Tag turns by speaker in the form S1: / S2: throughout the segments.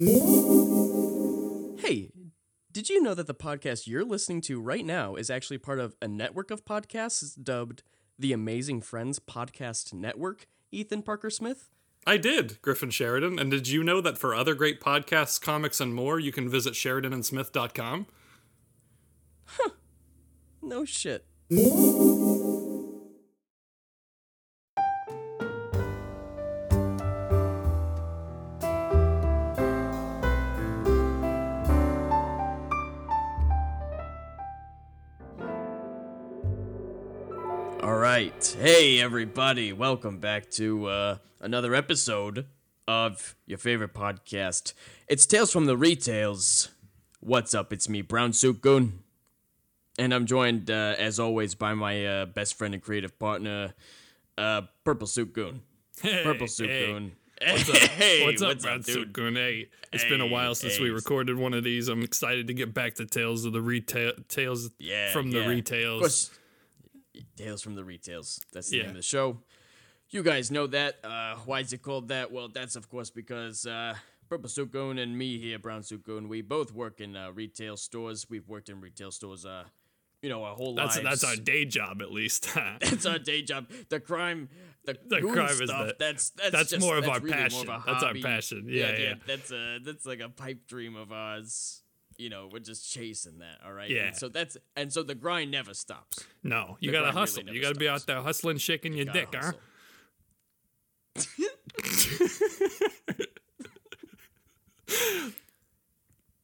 S1: Hey, did you know that the podcast you're listening to right now is actually part of a network of podcasts dubbed the Amazing Friends Podcast Network? Ethan Parker Smith?
S2: I did, Griffin Sheridan. And did you know that for other great podcasts, comics, and more, you can visit SheridanandSmith.com?
S1: No shit. Hey, everybody. Welcome back to uh, another episode of your favorite podcast. It's Tales from the Retails. What's up? It's me, Brown Suit Goon. And I'm joined, uh, as always, by my uh, best friend and creative partner, uh, Purple Suit Goon. Purple Suit
S2: hey.
S1: Goon.
S2: What's up?
S1: Hey,
S2: what's up,
S1: what's
S2: Brown
S1: up,
S2: Suit? Goon? Hey, it's been a while since we recorded one of these. I'm excited to get back to Tales of the Retail Tales
S1: Yeah,
S2: from the
S1: yeah.
S2: Retails.
S1: Tales from the Retails. That's the
S2: Yeah.
S1: name of the show. You guys know that. Uh, why is it called that? Well, that's of course because uh, Purple Goon and me here, Brown Goon, we both work in uh, retail stores. We've worked in retail stores, uh, you know, our whole
S2: That's
S1: lives.
S2: that's our day job at least.
S1: That's our day job. The crime, the,
S2: The crime is
S1: stuff.
S2: the-
S1: that's that's
S2: that's
S1: just-
S2: more of
S1: that's
S2: our
S1: really more of
S2: passion. That's our passion. Yeah, yeah.
S1: That's a that's like a pipe dream of ours. You know, we're just chasing that. All right.
S2: Yeah.
S1: And so that's and so the grind never stops.
S2: no, you
S1: The
S2: gotta
S1: grind really
S2: hustle. you gotta be out there hustling, shaking your dick, huh?
S1: hustle.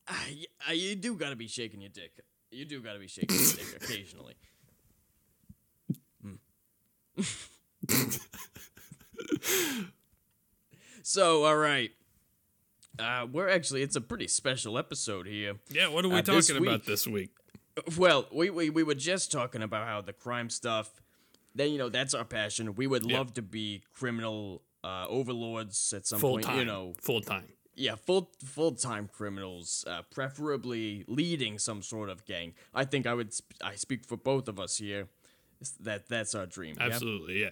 S1: Ah, y- ah, you do gotta be shaking your dick. You do gotta be shaking your dick occasionally. Mm. so, all right. Uh, we're actually, it's a pretty special episode here.
S2: Yeah, what are we
S1: Uh, this
S2: talking about
S1: week-
S2: this week?
S1: Well, we, we, we were just talking about how the crime stuff, then, you know, that's our passion. We would
S2: Yeah.
S1: love to be criminal uh, overlords at some
S2: Full
S1: point,
S2: time.
S1: you know.
S2: Full time.
S1: Yeah, full full time criminals, uh, preferably leading some sort of gang. I think I would. Sp- I speak for both of us here. That that's our dream. yeah?
S2: Absolutely, yeah.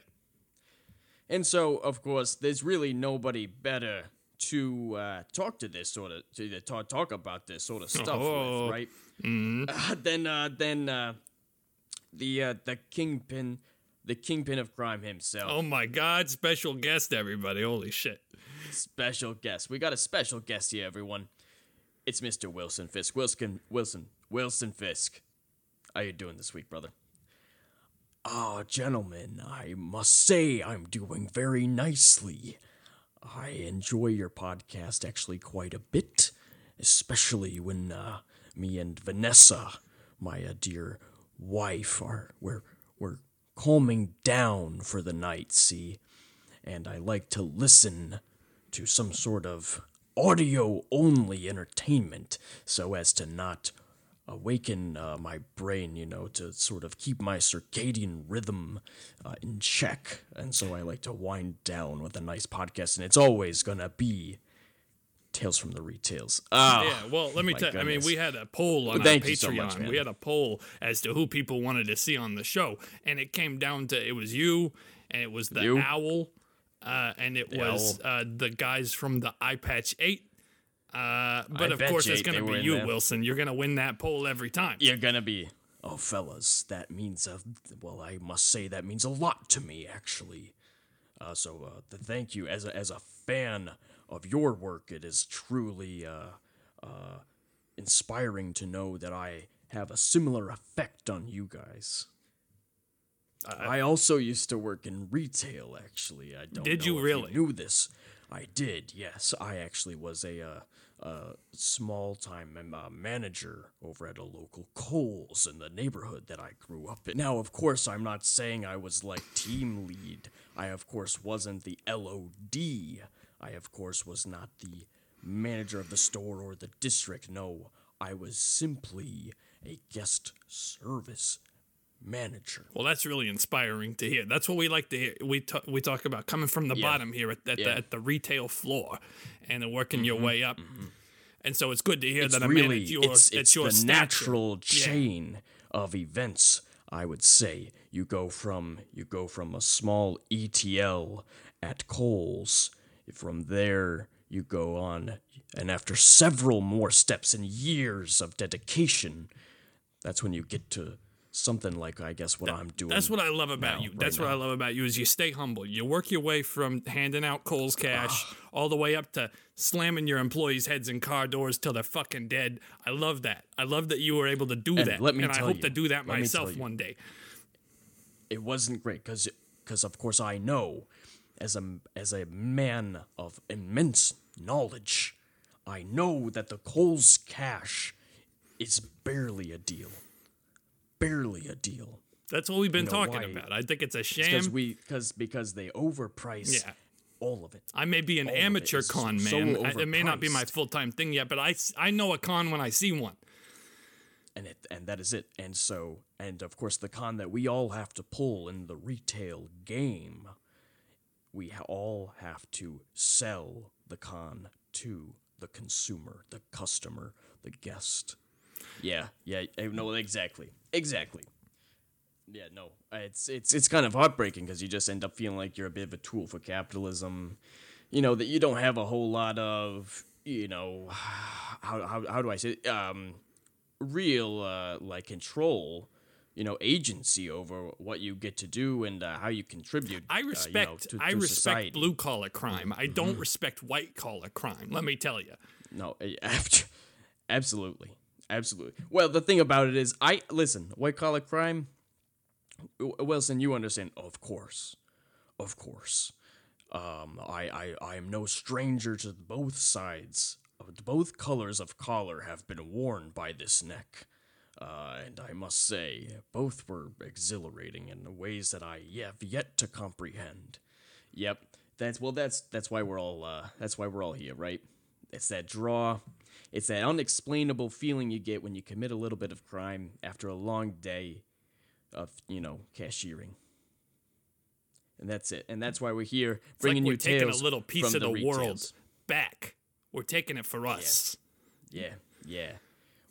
S1: And so, of course, there's really nobody better to uh, talk to this sort of to talk talk about this sort of stuff
S2: Oh.
S1: with, right? Uh, then uh, then uh, the uh, the kingpin, the kingpin of crime himself.
S2: Oh my God! Special guest, everybody! Holy shit!
S1: special guest. We got a special guest here, everyone. It's Mr. Wilson Fisk. Wilson, Wilson, Wilson Fisk. How you doing this week, brother? Ah, gentlemen, I must say I'm doing very nicely. I enjoy your podcast actually quite a bit, especially when uh, me and Vanessa, my uh, dear wife, are we're we're calming down for the night. See, and I like to listen to some sort of audio only entertainment so as to not awaken uh, my brain, you know, to sort of keep my circadian rhythm uh, in check. And so I like to wind down with a nice podcast, and it's always gonna be Tales from the Retails. Ah,
S2: Yeah, well, let me tell. I mean, we had a poll on our
S1: thank you
S2: Patreon.
S1: so much,
S2: we had a poll as to who people wanted to see on the show, and it came down to it was you, and it was the
S1: You.
S2: owl, uh, and it
S1: The
S2: was uh, the guys from the iPatch Eight. Uh, but of
S1: iPatch
S2: course, it's going to be you,
S1: there.
S2: Wilson. You're going to win that poll every time.
S1: You're gonna be. Oh, fellas, that means a. Well, I must say that means a lot to me, actually. Uh, so, uh, th- thank you. As a, as a fan of your work, it is truly uh, uh, inspiring to know that I have a similar effect on you guys. I also used to work in retail, actually. I don't
S2: Did you really?
S1: knew this. I did, yes. I actually was a uh, small time uh, manager over at a local Kohl's in the neighborhood that I grew up in. Now, of course, I'm not saying I was like team lead. I, of course, wasn't the LOD. I, of course, was not the manager of the store or the district. No, I was simply a guest service manager.
S2: Well, that's really inspiring to hear. That's what we like to hear. We talk, we talk about coming from the
S1: Yeah.
S2: bottom here at, at,
S1: Yeah.
S2: the, at the retail floor, and then working your mm-hmm. way up. Mm-hmm. And so it's good to hear
S1: it's
S2: that
S1: really
S2: man at your
S1: it's,
S2: at
S1: it's
S2: your
S1: the
S2: stature-
S1: natural chain of events i would say you go from you go from a small etl at Kohl's from there you go on, and after several more steps and years of dedication, that's when you get to something like I guess what I'm doing.
S2: That's what I love about
S1: now,
S2: you.
S1: right
S2: That's what I love about you is you stay humble. You work your way from handing out Kohl's cash ah. all the way up to slamming your employees' heads in car doors till they're fucking dead. I love that. I love that you were able to do
S1: And
S2: that.
S1: let me
S2: and I hope
S1: you,
S2: to do that myself one day.
S1: it wasn't great because because of course I know as a as a man of immense knowledge, I know that the Kohl's cash is barely a deal, barely a deal.
S2: That's what we've been
S1: know
S2: talking
S1: why?
S2: about. I think it's a
S1: Because we because because they overprice
S2: Yeah.
S1: all of it.
S2: I may be an
S1: it
S2: amateur con
S1: so
S2: man. I- it may not be my full time thing yet, but I I know a con when I see one.
S1: and it and that is it and so and of course the con that we all have to pull in the retail game we ha- all have to sell the con to the consumer the customer the guest yeah yeah eh, no exactly exactly yeah no it's it's it's kind of heartbreaking because you just end up feeling like you're a bit of a tool for capitalism you know that you don't have a whole lot of you know how how, how do i say it? um real uh, like control you know agency over what you get to do and uh, how you contribute
S2: I
S1: uh, you know,
S2: respect
S1: to,
S2: I
S1: to
S2: respect.
S1: Mm-hmm.
S2: blue collar crime. I don't respect white collar crime. Let me tell you.
S1: no eh, absolutely absolutely well the thing about it is i listen white collar crime wilson you understand of course of course um, I, I, I am no stranger to both sides. Both colors of collar have been worn by this neck. Uh, and I must say, both were exhilarating in ways that I have yet to comprehend. Yep, that's well. That's that's why we're all uh, that's why we're all here, right? It's that draw. It's that unexplainable feeling you get when you commit a little bit of crime after a long day of you know cashiering. And that's it. And that's why we're here
S2: It's like
S1: bringing
S2: we're
S1: you
S2: taking a little piece
S1: from
S2: of the,
S1: the
S2: world back. We're taking it for us.
S1: Yeah, yeah.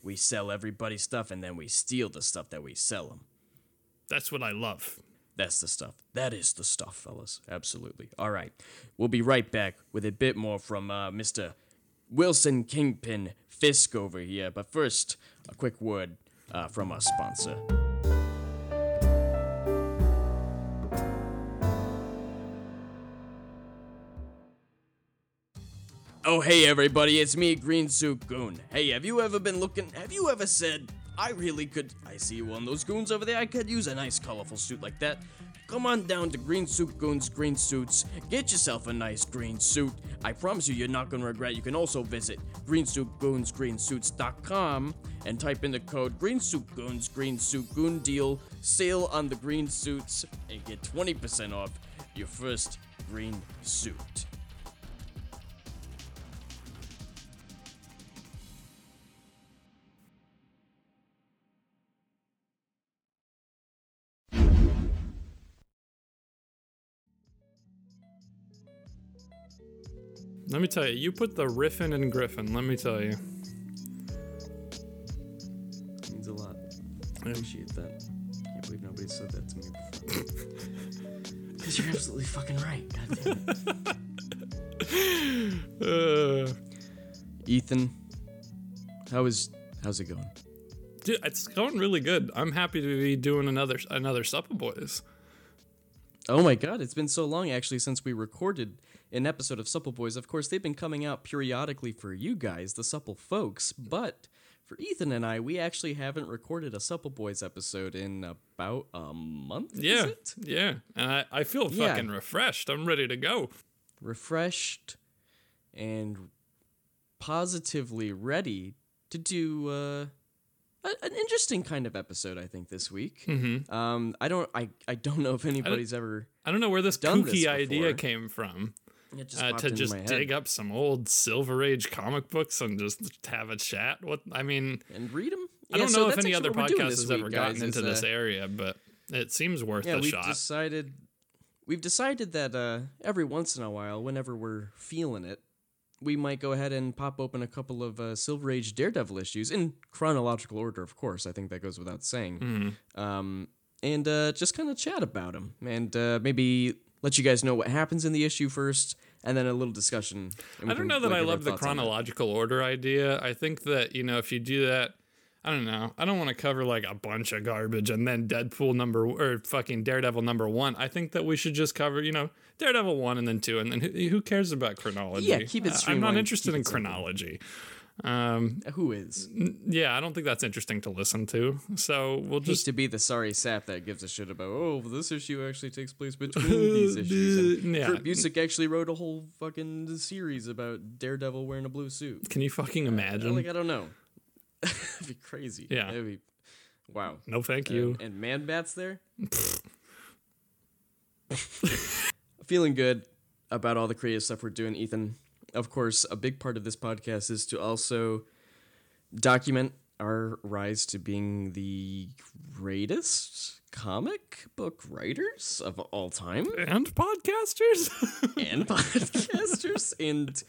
S1: We sell everybody stuff and then we steal the stuff that we sell them.
S2: That's what I love.
S1: That's the stuff. That is the stuff, fellas. Absolutely. All right. We'll be right back with a bit more from uh, Mr. Wilson Kingpin Fisk over here. But first, a quick word uh, from our sponsor. Oh, hey everybody, it's me, Green Suit Goon. Hey, have you ever been looking? Have you ever said, I really could? I see one of those goons over there. I could use a nice, colorful suit like that. Come on down to Green Suit Goons Green Suits. Get yourself a nice green suit. I promise you, you're not gonna regret. You can also visit greensuitgoonsgreensuits.com and type in the code Green Suit Goons Green Suit Goon Deal Sale on the green suits and get 20% off your first green suit.
S2: Let me tell you, you put the riffin in Griffin. Let me tell you.
S1: means a lot. I appreciate that. Can't believe nobody said that to me before. Because you're absolutely fucking right. God damn it.
S2: Uh,
S1: Ethan, how is how's it going?
S2: dude, it's going really good. I'm happy to be doing another another Supper Boys.
S1: Oh my god, it's been so long actually since we recorded an episode of Supple Boys. Of course, they've been coming out periodically for you guys, the Supple folks, but for Ethan and I, we actually haven't recorded a Supple Boys episode in about a month. is
S2: Yeah,
S1: it?
S2: yeah. And I, I feel
S1: Yeah.
S2: fucking refreshed. I'm ready to go.
S1: refreshed and positively ready to do uh, a, an interesting kind of episode. I think this week.
S2: Mm-hmm.
S1: Um, I don't, I, I don't know if anybody's ever
S2: I don't know where this kooky
S1: this
S2: idea came from.
S1: just
S2: Uh, to just dig up some old Silver Age comic books and just have a chat. What I mean,
S1: and read them.
S2: I don't know if any other podcast has ever gotten into this
S1: uh,
S2: area, but it seems worth
S1: yeah,
S2: a
S1: we've
S2: shot.
S1: decided we've decided that uh, every once in a while, whenever we're feeling it, we might go ahead and pop open a couple of uh, Silver Age Daredevil issues in chronological order, of course. I think that goes without saying.
S2: Mhm.
S1: Um, and uh, just kind of chat about them, and uh, maybe let you guys know what happens in the issue first. and then a little discussion.
S2: I don't know that
S1: like,
S2: I love the
S1: thoughts on it.
S2: chronological order idea. I think that, you know, if you do that, I don't know. I don't want to cover like a bunch of garbage and then Deadpool number or fucking Daredevil number one. I think that we should just cover, you know, Daredevil one and then two, and then who, who cares about chronology?
S1: Yeah, keep it
S2: I- I'm not interested
S1: keep
S2: in chronology. Um,
S1: Who is?
S2: yeah, I don't think that's interesting to listen to. So we'll
S1: Just to be the sorry sap that gives a shit about. Oh, this issue actually takes place between these issues. And
S2: Yeah.
S1: Kurt Busiek actually wrote a whole fucking series about Daredevil wearing a blue suit.
S2: can you fucking imagine?
S1: Like I don't know. That'd be crazy.
S2: Yeah.
S1: That'd be, wow.
S2: no, thank you.
S1: And, Man Bat's there. Feeling good about all the creative stuff we're doing, Ethan. Of course, a big part of this podcast is to also document our rise to being the greatest comic book writers of all time
S2: and podcasters,
S1: and podcasters and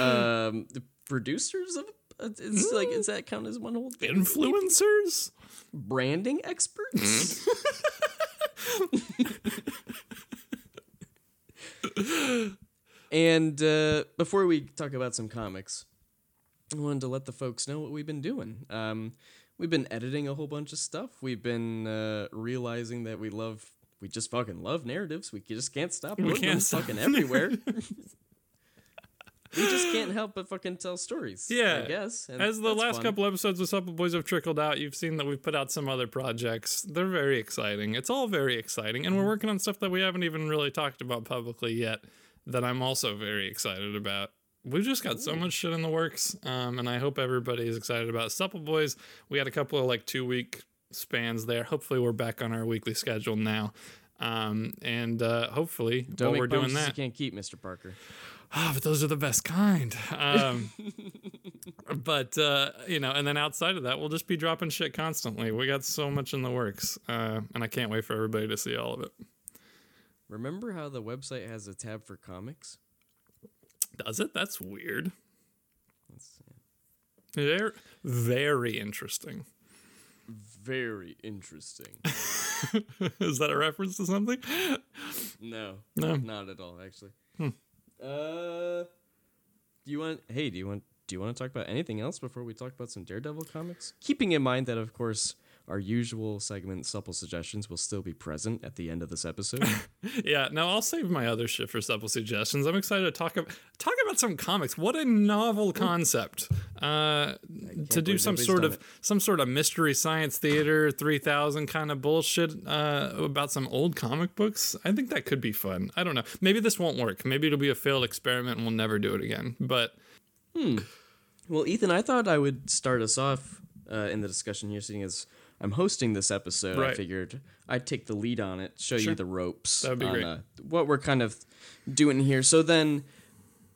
S1: um, the producers of it's like does that count as one whole thing?
S2: influencers.
S1: branding experts. and uh, before we talk about some comics, I wanted to let the folks know what we've been doing. Um, we've been editing a whole bunch of stuff. We've been uh, realizing that we love, we just fucking love narratives. We just can't stop putting them fucking everywhere. we just can't help but fucking tell stories.
S2: Yeah.
S1: I guess. and
S2: As the last
S1: fun.
S2: couple episodes of Supple Boys have trickled out, you've seen that we've put out some other projects. They're very exciting. It's all very exciting. And we're working on stuff that we haven't even really talked about publicly yet that I'm also very excited about. We've just got so much shit in the works. Um, and I hope everybody is excited about Supple Boys. We had a couple of like two week spans there. Hopefully, we're back on our weekly schedule now. Um, and uh, hopefully,
S1: Don't
S2: while we're doing that,
S1: you can't keep, Mr. Parker.
S2: Ah, but those are the best kind. Um, but uh, you know, and then outside of that, we'll just be dropping shit constantly. We got so much in the works, uh, and I can't wait for everybody to see all of it.
S1: Remember how the website has a tab for comics?
S2: Does it? That's weird.
S1: Let's see.
S2: They're very interesting.
S1: Very interesting.
S2: Is that a reference to something?
S1: no,
S2: No.
S1: not at all, actually. Uh, do you want? Hey, do you want? Do you want to talk about anything else before we talk about some Daredevil comics? Keeping in mind that, of course, our usual segment, supple suggestions, will still be present at the end of this episode.
S2: Yeah. No, I'll save my other shit for supple suggestions. I'm excited to talk about talk about some comics. What a novel concept. Uh, to do some sort of some sort of mystery science theater 3000 kind of bullshit uh, about some old comic books i think that could be fun i don't know maybe this won't work maybe it'll be a failed experiment and we'll never do it again but hmm.
S1: Well, Ethan, I thought I would start us off uh, in the discussion here, seeing as I'm hosting this episode. I figured I'd take the lead on it, show
S2: Sure.
S1: you the ropes.
S2: That'd be
S1: on,
S2: great.
S1: Uh, what we're kind of doing here. So then,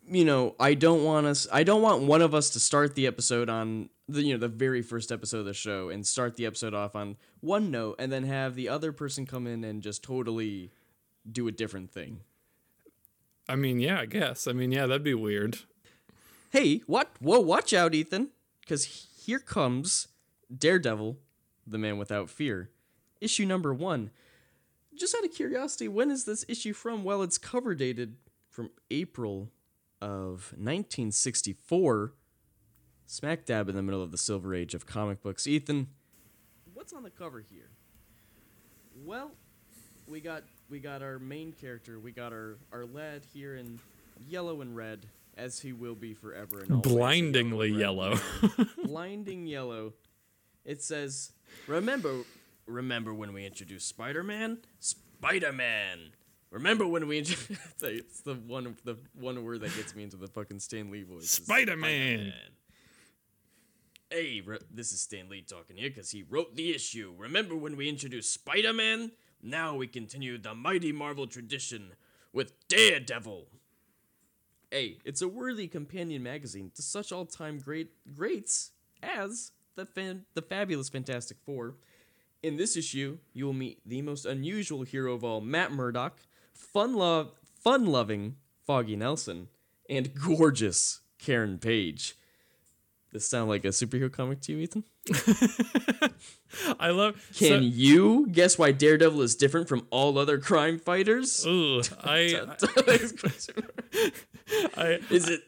S1: you know, I don't want us. I don't want one of us to start the episode on the you know the very first episode of the show and start the episode off on one note, and then have the other person come in and just totally do a different thing.
S2: i mean yeah i guess i mean yeah that'd be weird
S1: Hey, what? Whoa, watch out, Ethan. Because here comes Daredevil, the man without fear. Issue number one. Just out of curiosity, when is this issue from? Well, it's cover dated from April of 1964. Smack dab in the middle of the silver age of comic books. Ethan, what's on the cover here? Well, we got we got our main character. We got our our lad here in yellow and red, as he will be forever and always.
S2: blindingly yellow
S1: blinding yellow. It says, "Remember, remember when we introduced Spider-Man? Spider-Man. Remember when we introduced? it's the one the one word that gets me into the fucking Stan Lee voice.
S2: Spider-Man.
S1: Spider-Man. Hey, re- this is Stan Lee talking here because he wrote the issue. Remember when we introduced Spider Man? Now we continue the mighty Marvel tradition with Daredevil. Hey, it's a worthy companion magazine to such all time great greats as the, fan- the fabulous Fantastic Four. In this issue, you will meet the most unusual hero of all, Matt Murdock, fun love, fun-loving Foggy Nelson, and gorgeous Karen Page. Does this sound like a superhero comic to you, Ethan?
S2: I love.
S1: Can you guess why Daredevil is different from all other crime fighters?
S2: So, ooh, I,
S1: question.
S2: I,
S1: Is it?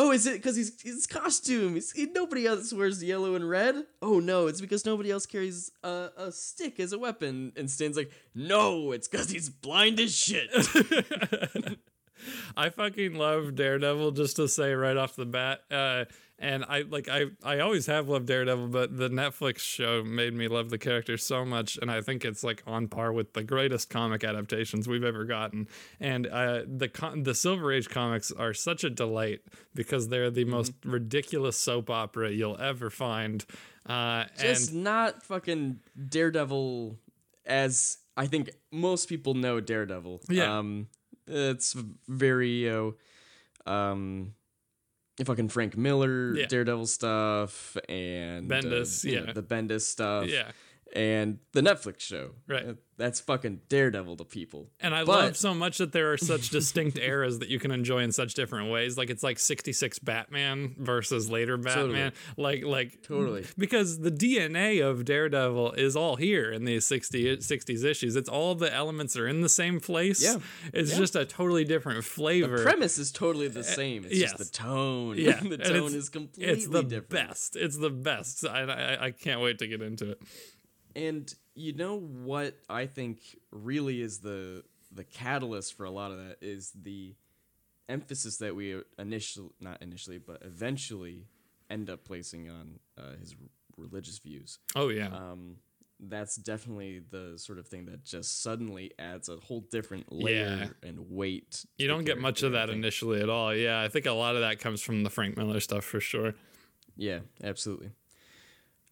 S1: Oh, is it because he's his costume? He's, he, nobody else wears yellow and red. Oh no, it's because nobody else carries a, a stick as a weapon. And Stan's like, no, it's because he's blind as shit.
S2: I fucking love Daredevil just to say right off the bat. Uh, and I like I I always have loved Daredevil, but the Netflix show made me love the character so much, and I think it's like on par with the greatest comic adaptations we've ever gotten. And uh, the con- the Silver Age comics are such a delight because they're the most ridiculous soap opera you'll ever find. Uh,
S1: Just
S2: and
S1: not fucking Daredevil as I think most people know Daredevil.
S2: Yeah.
S1: Um, it's very uh, um, fucking Frank Miller
S2: Yeah.
S1: Daredevil stuff and uh,
S2: Bendis,
S1: know,
S2: yeah.
S1: the Bendis stuff.
S2: yeah,
S1: and the Netflix show.
S2: Right.
S1: Uh, That's fucking Daredevil to people.
S2: And I
S1: But-
S2: love so much that there are such distinct eras that you can enjoy in such different ways. Like it's like 66 Batman versus later Batman. Like like
S1: Totally.
S2: because the DNA of Daredevil is all here in these 60 60s issues. It's all the elements are in the same place.
S1: Yeah.
S2: It's
S1: Yeah.
S2: just a totally different flavor.
S1: Premise is totally the same. It's
S2: Uh, yes.
S1: just the tone.
S2: yeah,
S1: the tone is completely
S2: It's the
S1: different.
S2: best. It's the best. I, I I can't wait to get into it.
S1: And you know what I think really is the the catalyst for a lot of that is the emphasis that we initially not initially but eventually end up placing on uh, his r- religious views.
S2: Oh yeah.
S1: Um, that's definitely the sort of thing that just suddenly adds a whole different layer and weight.
S2: you don't get much of that initially at all. Yeah, I think a lot of that comes from the Frank Miller stuff for sure.
S1: Yeah, absolutely.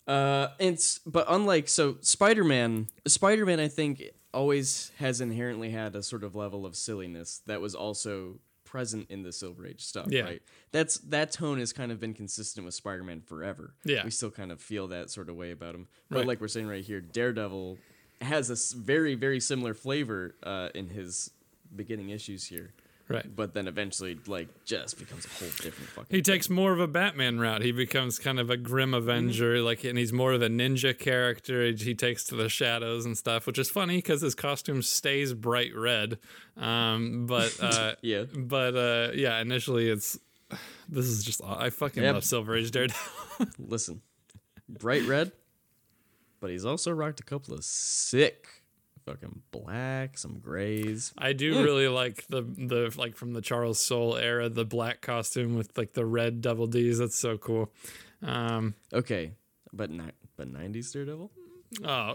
S1: Uh, and s- but unlike so Spider-Man, Spider-Man I think always has inherently had a sort of level of silliness that was also present in the Silver Age stuff,
S2: Yeah.
S1: right? That's that tone has kind of been consistent with Spider-Man forever.
S2: Yeah.
S1: We still kind of feel that sort of way about him. But
S2: Right.
S1: like we're saying right here, Daredevil has a very very similar flavor uh, in his beginning issues here.
S2: Right.
S1: But then eventually like just becomes a whole different fucking
S2: He takes more of a Batman route. He becomes kind of a grim Avenger, like, and he's more of a ninja character. He takes to the shadows and stuff, which is funny because his costume stays bright red. Um, but uh,
S1: Yeah.
S2: but uh, yeah, initially it's this is just I fucking
S1: Yep.
S2: love Silver Age Daredevil.
S1: Listen, bright red, but he's also rocked a couple of sick fucking black, some grays.
S2: I do really like the the like from the Charles Soule era, the black costume with like the red double D's. That's so cool. Um,
S1: Okay, but not but '90s Daredevil.
S2: oh,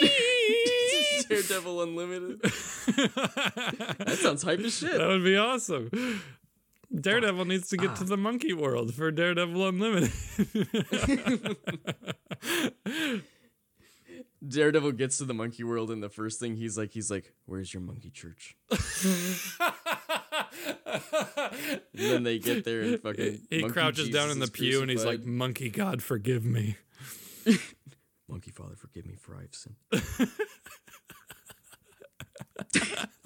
S1: Daredevil Unlimited. that sounds hype as shit.
S2: That would be awesome. Daredevil needs to get to the monkey world for Daredevil Unlimited.
S1: Daredevil gets to the monkey world, and the first thing he's like, he's like, "Where's your monkey church?" and then they get there and fucking
S2: he crouches down in the pew and he's like, "Monkey God, forgive me."
S1: Monkey Father, forgive me for I've sinned.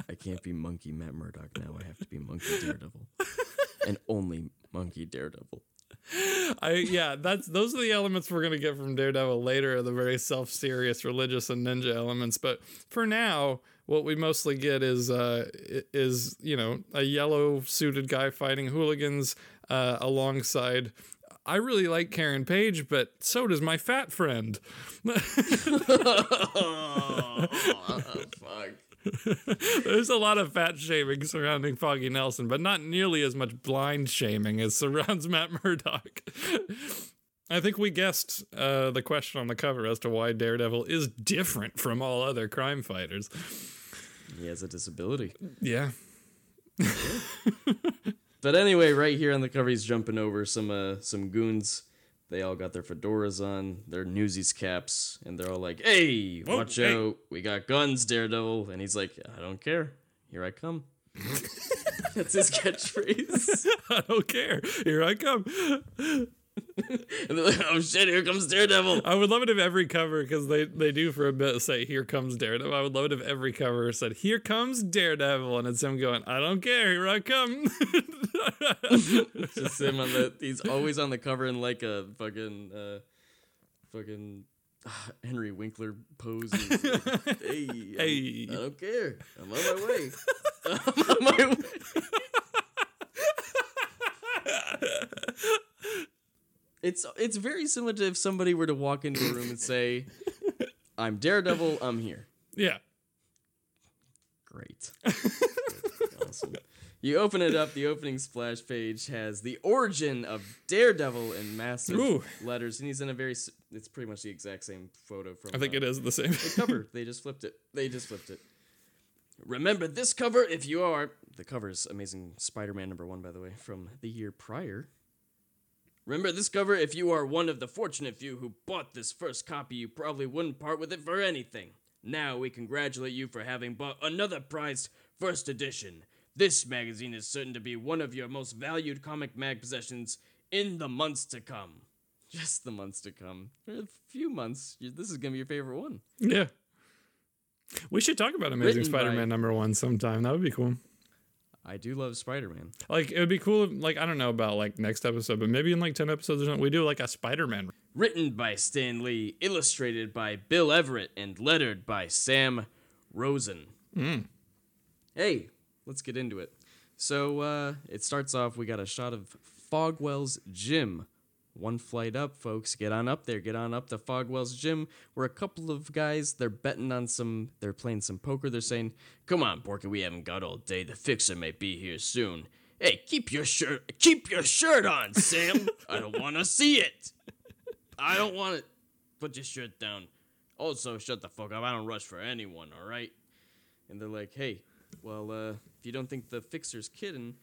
S1: I can't be Monkey Matt Murdock now. I have to be Monkey Daredevil. and only Monkey Daredevil.
S2: I yeah, that's those are the elements we're gonna get from Daredevil later, the very self-serious religious and ninja elements. But for now, what we mostly get is uh is you know a yellow suited guy fighting hooligans uh, alongside. I really like Karen Page, but so does my fat friend.
S1: Oh, fuck.
S2: There's a lot of fat shaming surrounding Foggy Nelson, but not nearly as much blind shaming as surrounds Matt Murdock. I think we guessed uh, the question on the cover as to why Daredevil is different from all other crime fighters.
S1: He has a disability.
S2: Yeah.
S1: But anyway, right here on the cover, he's jumping over some uh, some goons. They all got their fedoras on, their newsies caps, and they're all like, "Hey,
S2: Whoa,
S1: watch
S2: hey."
S1: out! We got guns, Daredevil!" And he's like, "I don't care. Here I come." That's his catchphrase.
S2: I don't care. Here I come.
S1: And they're like, oh shit, here comes Daredevil.
S2: I would love it if every cover, because they, they do for a bit say, Here comes Daredevil. I would love it if every cover said, Here comes Daredevil. And it's him going, I don't care. Here I come.
S1: It's just him on the. He's always on the cover in like a fucking, uh, fucking uh, Henry Winkler pose. Like, hey,
S2: Hey.
S1: I don't care. I'm on my way. I'm on my way. It's it's very similar to if somebody were to walk into a room and say, "I'm Daredevil. I'm here."
S2: yeah.
S1: Great. awesome. You open it up, the opening splash page has the origin of Daredevil in massive
S2: Ooh.
S1: letters, and he's in a very. It's pretty much the exact same photo from.
S2: I think
S1: uh,
S2: it is the same.
S1: the cover. They just flipped it. They just flipped it. Remember this cover if you are. The cover is Amazing Spider Man number one, by the way, from the year prior. Remember this cover if you are one of the fortunate few who bought this first copy, you probably wouldn't part with it for anything. Now we congratulate you for having bought another prized first edition. This magazine is certain to be one of your most valued comic mag possessions in the months to come. Just the months to come. A few months, this is gonna be your favorite one.
S2: yeah. We should talk about Amazing Spider Man number one sometime. That would be cool.
S1: I do love Spider Man.
S2: Like, it would be cool. If, like, I don't know about like next episode, but maybe in like 10 episodes or something, we do like a Spider Man.
S1: Written by Stan Lee, illustrated by Bill Everett, and lettered by Sam Rosen. Hey, let's get into it. So uh, it starts off. We got a shot of Fogwell's gym. One flight up, folks. Get on up there. Get on up to Fogwell's gym. Where a couple of guys they're betting on some. They're playing some poker. They're saying, "Come on, Porky, we haven't got all day. The fixer may be here soon." Hey, keep your shirt. Keep your shirt on, Sam. I don't want to see it. I don't want it. Put your shirt down. Also, shut the fuck up. I don't rush for anyone, all right? And they're like, hey, well, uh, if you don't think the fixer's kidding,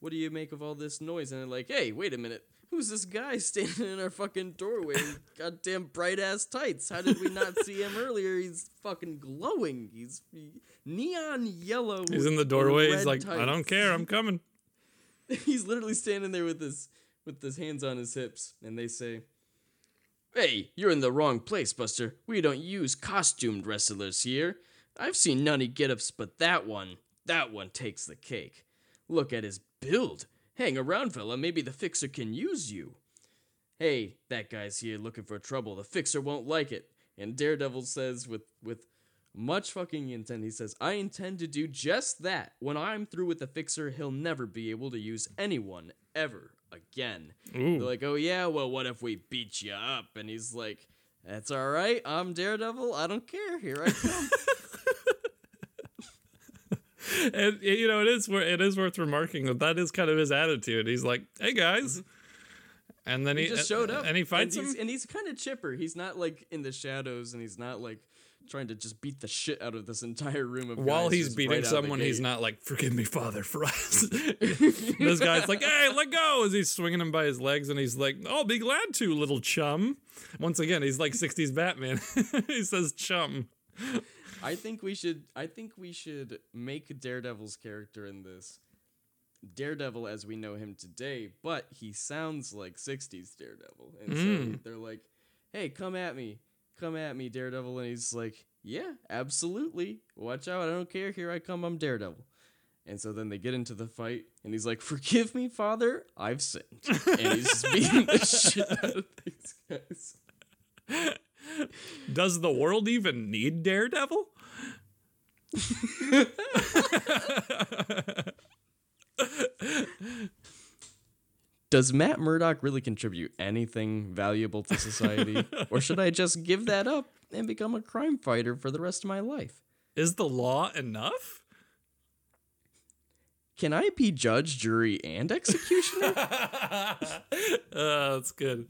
S1: what do you make of all this noise? And they're like, hey, wait a minute. Who's this guy standing in our fucking doorway goddamn bright ass tights? How did we not see him earlier? He's fucking glowing. He's neon yellow.
S2: He's in the doorway. He's like, I don't care. I'm coming.
S1: he's literally standing there with his with his hands on his hips, and they say, "Hey, you're in the wrong place, Buster. We don't use costumed wrestlers here. I've seen nutty get-ups, but that one, that one takes the cake. Look at his build. Hang around, fella. Maybe the fixer can use you." Hey, that guy's here looking for trouble. The fixer won't like it. And Daredevil says with with much fucking intent, he says, I intend to do just that. When I'm through with the fixer, he'll never be able to use anyone ever again.
S2: Ooh.
S1: They're like, oh yeah, well, what if we beat you up? And he's like, that's all right. I'm Daredevil. I don't care. Here I come.
S2: and you know it is it is worth remarking that that is kind of his attitude. He's like, "Hey guys," and then he,
S1: Mm-hmm. he just showed up.
S2: and he fights
S1: and
S2: him.
S1: And he's kind of chipper. He's not like in the shadows, and he's not like trying to just beat the shit out of this entire room of
S2: While he's beating
S1: right out of the
S2: someone, he's not like, "Forgive me, Father, for us." this guy's like, "Hey, let go!" As he's swinging him by his legs, and he's like, "I'll be glad to, little chum." Once again, he's like '60s Batman. he says, "Chum."
S1: I think we should. I think we should make Daredevil's character in this Daredevil as we know him today, but he sounds like '60s Daredevil, and so hmm. they're like, "Hey, come at me, come at me, Daredevil," and he's like, "Yeah, absolutely. Watch out! I don't care. Here I come. I'm Daredevil." And so then they get into the fight, and he's like, "Forgive me, Father. I've sinned," and he's beating the shit out of these guys.
S2: Does the world even need Daredevil?
S1: Does Matt Murdock really contribute anything valuable to society? or should I just give that up and become a crime fighter for the rest of my life?
S2: Is the law enough?
S1: Can I be judge, jury, and executioner?
S2: Uh, that's good.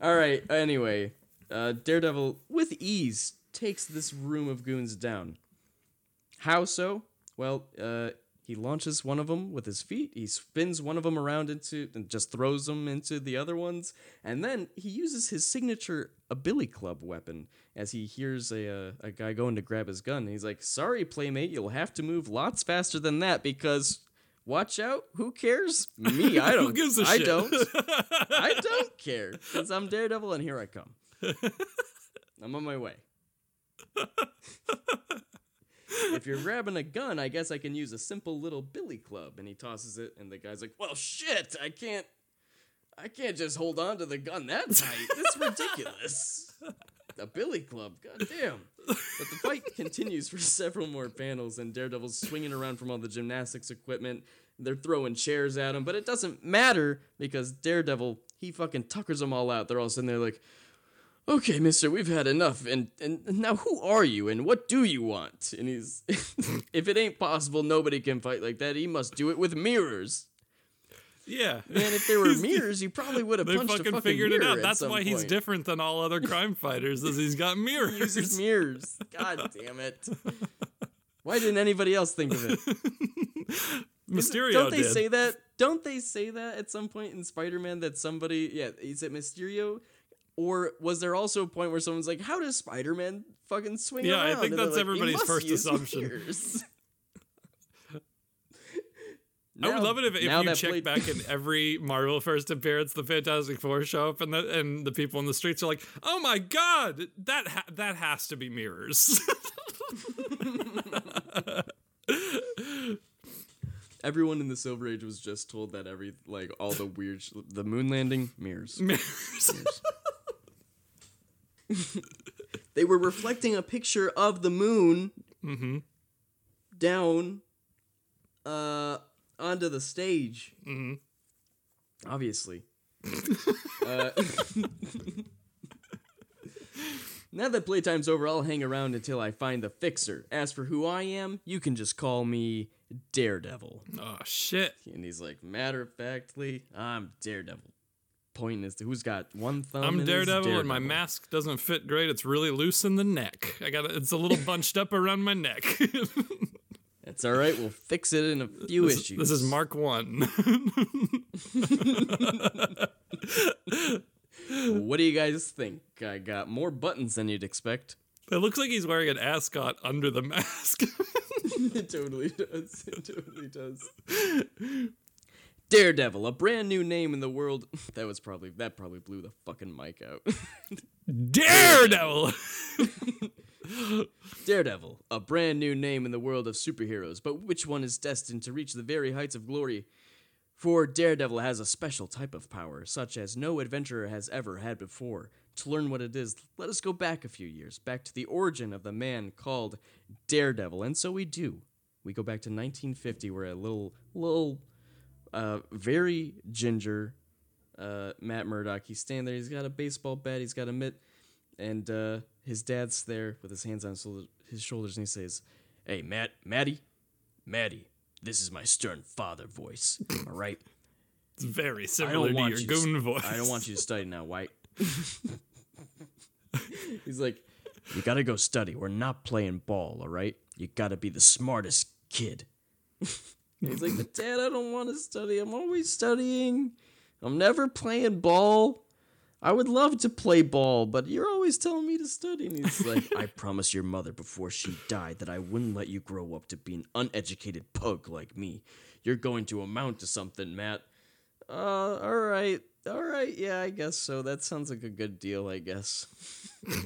S1: All right, anyway, uh, Daredevil, with ease, takes this room of goons down. How so? Well, uh, he launches one of them with his feet. He spins one of them around into and just throws them into the other ones, and then he uses his signature a billy club weapon as he hears a uh, a guy going to grab his gun. He's like, "Sorry, playmate, you'll have to move lots faster than that because." watch out. Who cares? Me, I don't.
S2: Who gives a
S1: I
S2: shit?
S1: don't. I don't care because I'm Daredevil and here I come. I'm on my way. If you're grabbing a gun, I guess I can use a simple little billy club. And he tosses it, and the guy's like, "Well, shit, I can't, I can't just hold on to the gun that tight. That's ridiculous." A billy club, goddamn. But the fight continues for several more panels, and Daredevil's swinging around from all the gymnastics equipment. They're throwing chairs at him, but it doesn't matter because Daredevil, he fucking tuckers them all out. They're all sitting there like, okay, mister, we've had enough. And, and now who are you and what do you want? And he's, if it ain't possible, nobody can fight like that. He must do it with mirrors.
S2: Yeah.
S1: Man, if there were mirrors, you probably would have punched
S2: fucking,
S1: a fucking
S2: figured it out. That's why he's
S1: point.
S2: different than all other crime fighters, is he's got mirrors.
S1: uses mirrors. God damn it. Why didn't anybody else think of it?
S2: Mysterio
S1: Don't they
S2: did.
S1: say that? Don't they say that at some point in Spider-Man that somebody, yeah, is it Mysterio? Or was there also a point where someone's like, "How does Spider-Man fucking swing
S2: Yeah, I think
S1: And
S2: that's
S1: like,
S2: everybody's first assumption.
S1: mirrors."
S2: I would love it if, if you check
S1: Blade-
S2: back in every Marvel first appearance, the Fantastic Four show up, and the and the people in the streets are like, "Oh my god, that ha- that has to be mirrors."
S1: Everyone in the Silver Age was just told that every like all the weird, sh- the moon landing mirrors.
S2: mirrors.
S1: They were reflecting a picture of the moon
S2: Mm-hmm.
S1: down uh onto the stage
S2: Mm-hmm.
S1: obviously uh, now that playtime's over i'll hang around until i find the fixer as for who i am you can just call me daredevil
S2: Oh shit!
S1: and he's like matter of factly i'm daredevil pointing to who's got one thumb
S2: I'm
S1: his
S2: Daredevil, and my mask doesn't fit great. It's really loose in the neck. I got. It's a little bunched up around my neck.
S1: That's all right. We'll fix it in a few
S2: this,
S1: issues.
S2: this is Mark One.
S1: What do you guys think? I got more buttons than you'd expect.
S2: it looks like he's wearing an ascot under the mask.
S1: it totally does. It totally does. Daredevil, a brand new name in the world. That was probably that probably blew the fucking mic out.
S2: Daredevil.
S1: Daredevil, a brand new name in the world of superheroes, but which one is destined to reach the very heights of glory? For Daredevil has a special type of power, such as no adventurer has ever had before. To learn what it is, let us go back a few years, back to the origin of the man called Daredevil, and so we do. We go back to 1950, where a little, little, uh, very ginger, uh, Matt Murdock. He's standing there. He's got a baseball bat. He's got a mitt, and uh, his dad's there with his hands on his shoulders, and he says, "Hey, Matt, Matty, Matty, this is my stern father voice. All right,
S2: It's very similar to your
S1: you. to
S2: goon voice.
S1: I don't want you to study now, White." He's like, "You gotta go study. We're not playing ball, all right? You gotta be the smartest kid." He's like, "But Dad, I don't want to study. I'm always studying. I'm never playing ball. I would love to play ball, but you're always telling me to study." And he's like, "I promised your mother before she died that I wouldn't let you grow up to be an uneducated pug like me. You're going to amount to something, Matt." Uh, all right, all right, yeah, I guess so. That sounds like a good deal, I guess.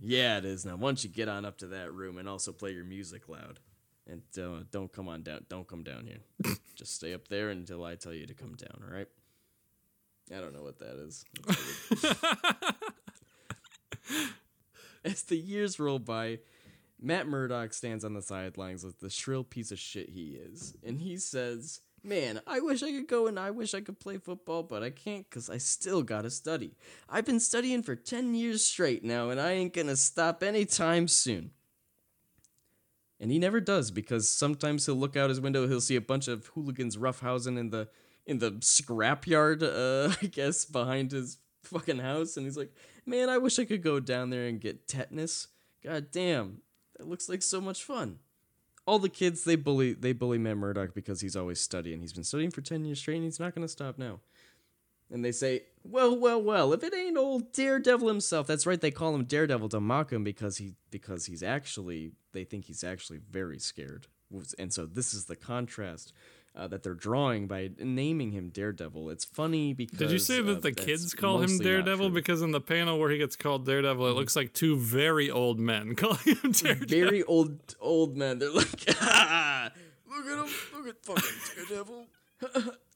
S1: yeah, it is. Now, once you get on up to that room and also play your music loud, and uh, don't come on down, don't come down here. Just stay up there until I tell you to come down. All right. I don't know what that is. As the years roll by, Matt Murdock stands on the sidelines with the shrill piece of shit he is, and he says, Man, I wish I could go and I wish I could play football, but I can't because I still gotta study. I've been studying for 10 years straight now, and I ain't gonna stop anytime soon. And he never does because sometimes he'll look out his window, he'll see a bunch of hooligans roughhousing in the in the scrapyard, uh, I guess, behind his fucking house, and he's like, Man, I wish I could go down there and get tetanus. God damn, that looks like so much fun. All the kids they bully they bully Matt Murdock because he's always studying. He's been studying for ten years straight and he's not gonna stop now. And they say, Well, well, well, if it ain't old Daredevil himself, that's right, they call him Daredevil to mock him because he because he's actually they think he's actually very scared and so this is the contrast uh, that they're drawing by naming him Daredevil. It's funny because
S3: Did you say
S1: uh,
S3: that the kids call him Daredevil? Because in the panel where he gets called Daredevil, it looks like two very old men calling him Daredevil.
S1: very old old men. They're like, "Ah, look at him, look at fucking Daredevil,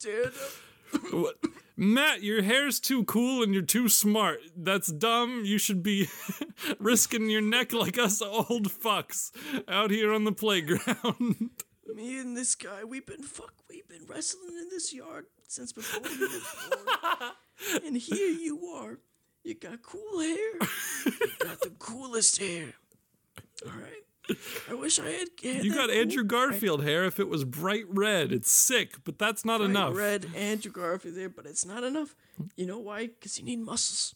S1: Daredevil.
S3: Matt, your hair's too cool and you're too smart. That's dumb. You should be risking your neck like us old fucks out here on the playground.
S1: Me and this guy, we've been fuck, we've been wrestling in this yard since before you were born. and here you are, you got cool hair, you got the coolest hair. All right, I wish I had. had
S3: You got
S1: cool
S3: Andrew Garfield hair if it was bright red. It's sick, but that's not
S1: bright
S3: enough.
S1: red Andrew Garfield hair, but it's not enough. You know why? Because you need muscles.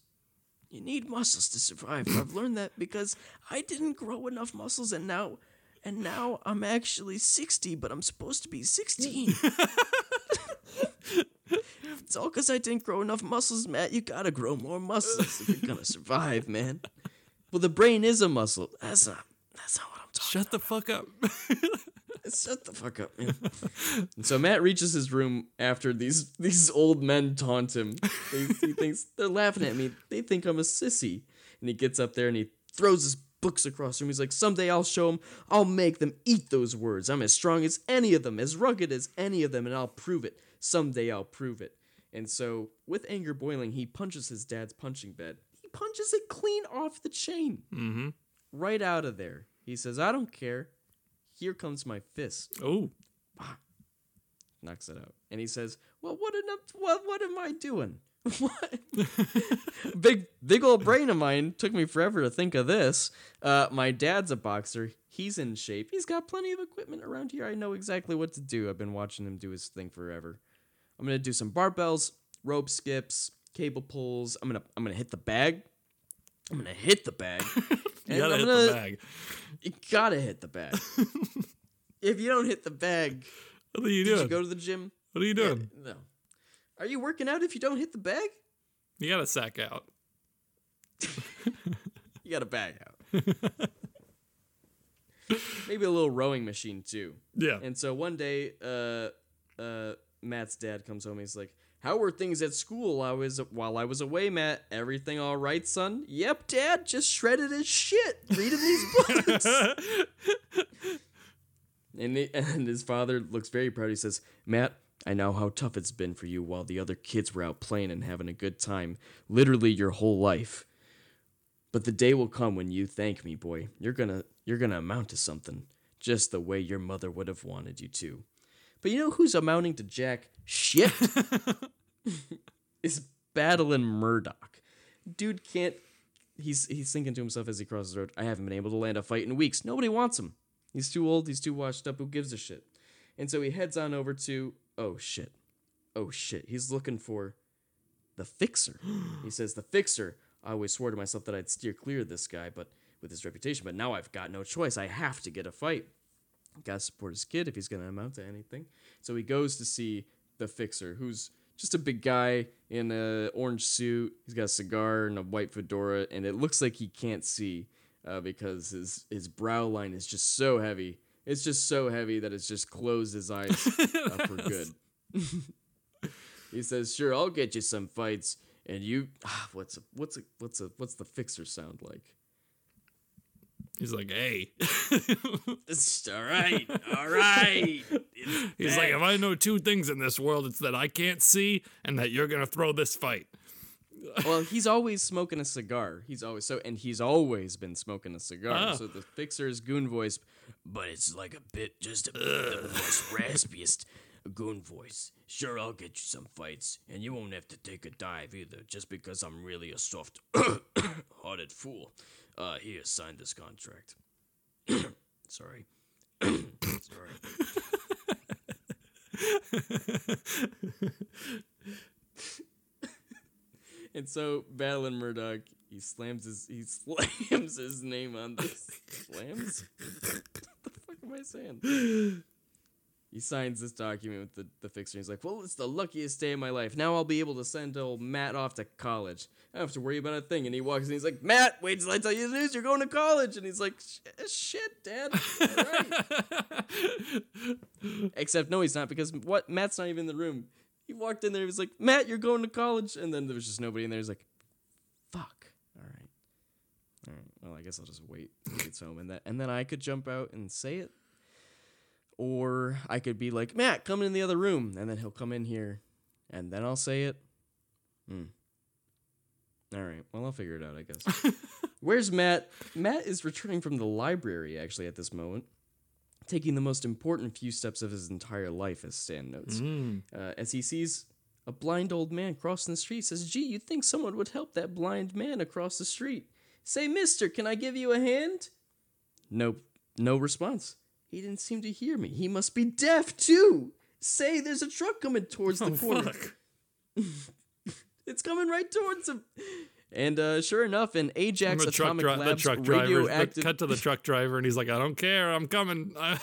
S1: You need muscles to survive. I've learned that because I didn't grow enough muscles, and now, and now I'm actually 60, but I'm supposed to be 16. it's all because I didn't grow enough muscles, Matt. You gotta grow more muscles if you're gonna survive, man. Well, the brain is a muscle. That's not. That's not what I'm talking.
S3: Shut the fuck up.
S1: Shut the fuck up, man. and so Matt reaches his room after these these old men taunt him. He, he thinks they're laughing at me. They think I'm a sissy. And he gets up there and he throws his books across the room. He's like, "Someday I'll show them. I'll make them eat those words. I'm as strong as any of them, as rugged as any of them, and I'll prove it. Someday I'll prove it." And so, with anger boiling, he punches his dad's punching bed. He punches it clean off the chain,
S3: mm-hmm.
S1: right out of there. He says, "I don't care. Here comes my fist."
S3: Oh,
S1: knocks it out. And he says, "Well, what am what what am I doing? what? big big old brain of mine took me forever to think of this. Uh, my dad's a boxer. He's in shape. He's got plenty of equipment around here. I know exactly what to do. I've been watching him do his thing forever. I'm gonna do some barbells, rope skips, cable pulls. I'm gonna I'm gonna hit the bag. I'm gonna hit the bag.
S3: you gotta
S1: I'm
S3: hit
S1: gonna-
S3: the bag.
S1: You gotta hit the bag. if you don't hit the bag,
S3: What are you
S1: did
S3: doing?
S1: you go to the gym?
S3: what are you doing?
S1: No. Are you working out if you don't hit the bag?
S3: You gotta sack out.
S1: You gotta bag out. Maybe a little rowing machine too.
S3: Yeah.
S1: And so one day, uh, uh, Matt's dad comes home. He's like, "How were things at school? I was while I was away, Matt. Everything all right, son? Yep, Dad. Just shredded as shit reading these books." and, he- and his father looks very proud. He says, "Matt." I know how tough it's been for you while the other kids were out playing and having a good time, literally your whole life. But the day will come when you thank me, boy. You're gonna you're gonna amount to something, just the way your mother would have wanted you to. But you know who's amounting to jack shit? is battling Murdock. Dude can't he's he's thinking to himself as he crosses the road, I haven't been able to land a fight in weeks. Nobody wants him. He's too old, he's too washed up, who gives a shit? And so he heads on over to oh shit. Oh shit. He's looking for the fixer. he says, The fixer. I always swore to myself that I'd steer clear of this guy, but with his reputation, but now I've got no choice. I have to get a fight. Gotta support his kid if he's gonna amount to anything. So he goes to see the fixer, who's just a big guy in a orange suit. He's got a cigar and a white fedora, and it looks like he can't see uh, because his his brow line is just so heavy. It's just so heavy that it's just closed his eyes uh, for good. he says, "Sure, I'll get you some fights." And you, ah, what's a what's a what's a what's the fixer sound like?
S3: He's like, hey.
S1: It's all right, all right.
S3: He's like, if I know two things in this world, it's that I can't see and that you're gonna throw this fight.
S1: well, he's always smoking a cigar. He's always so, and he's always been smoking a cigar.
S3: Ah.
S1: So the fixer's goon voice, but it's like a bit, just a bit the most raspiest goon voice. Sure, I'll get you some fights, and you won't have to take a dive either, just because I'm really a soft-hearted fool. Uh, here, sign this contract. Sorry. Sorry. And so battling Murdoch, he slams his he slams his name on this slams. what the fuck am I saying? He signs this document with the, the fixer. He's like, well, it's the luckiest day of my life. Now I'll be able to send old Matt off to college. I don't have to worry about a thing. And he walks and he's like, Matt, wait till I tell you the news. You're going to college. And he's like, shit, Dad. Except no, he's not because what? Matt's not even in the room. He walked in there. He was like, Matt, you're going to college. And then there was just nobody in there. He's like, fuck. All right. All right. Well, I guess I'll just wait he gets home, and that, and then I could jump out and say it, or I could be like, Matt, come in the other room, and then he'll come in here, and then I'll say it. Hmm. All right. Well, I'll figure it out, I guess. Where's Matt? Matt is returning from the library actually at this moment, taking the most important few steps of his entire life, as Stan notes. Uh, as he sees a blind old man crossing the street, says, "Gee, you'd think someone would help that blind man across the street." Say, Mister, can I give you a hand? No, no response. He didn't seem to hear me. He must be deaf too. Say, there's a truck coming towards the
S2: Oh,
S1: corner.
S2: fuck.
S1: It's coming right towards him. And uh, sure enough, an Ajax
S2: The truck,
S1: Atomic
S2: dri- the truck driver.
S1: radioactive.
S2: Cut to the truck driver, and he's like, "I don't care. I'm coming."
S1: I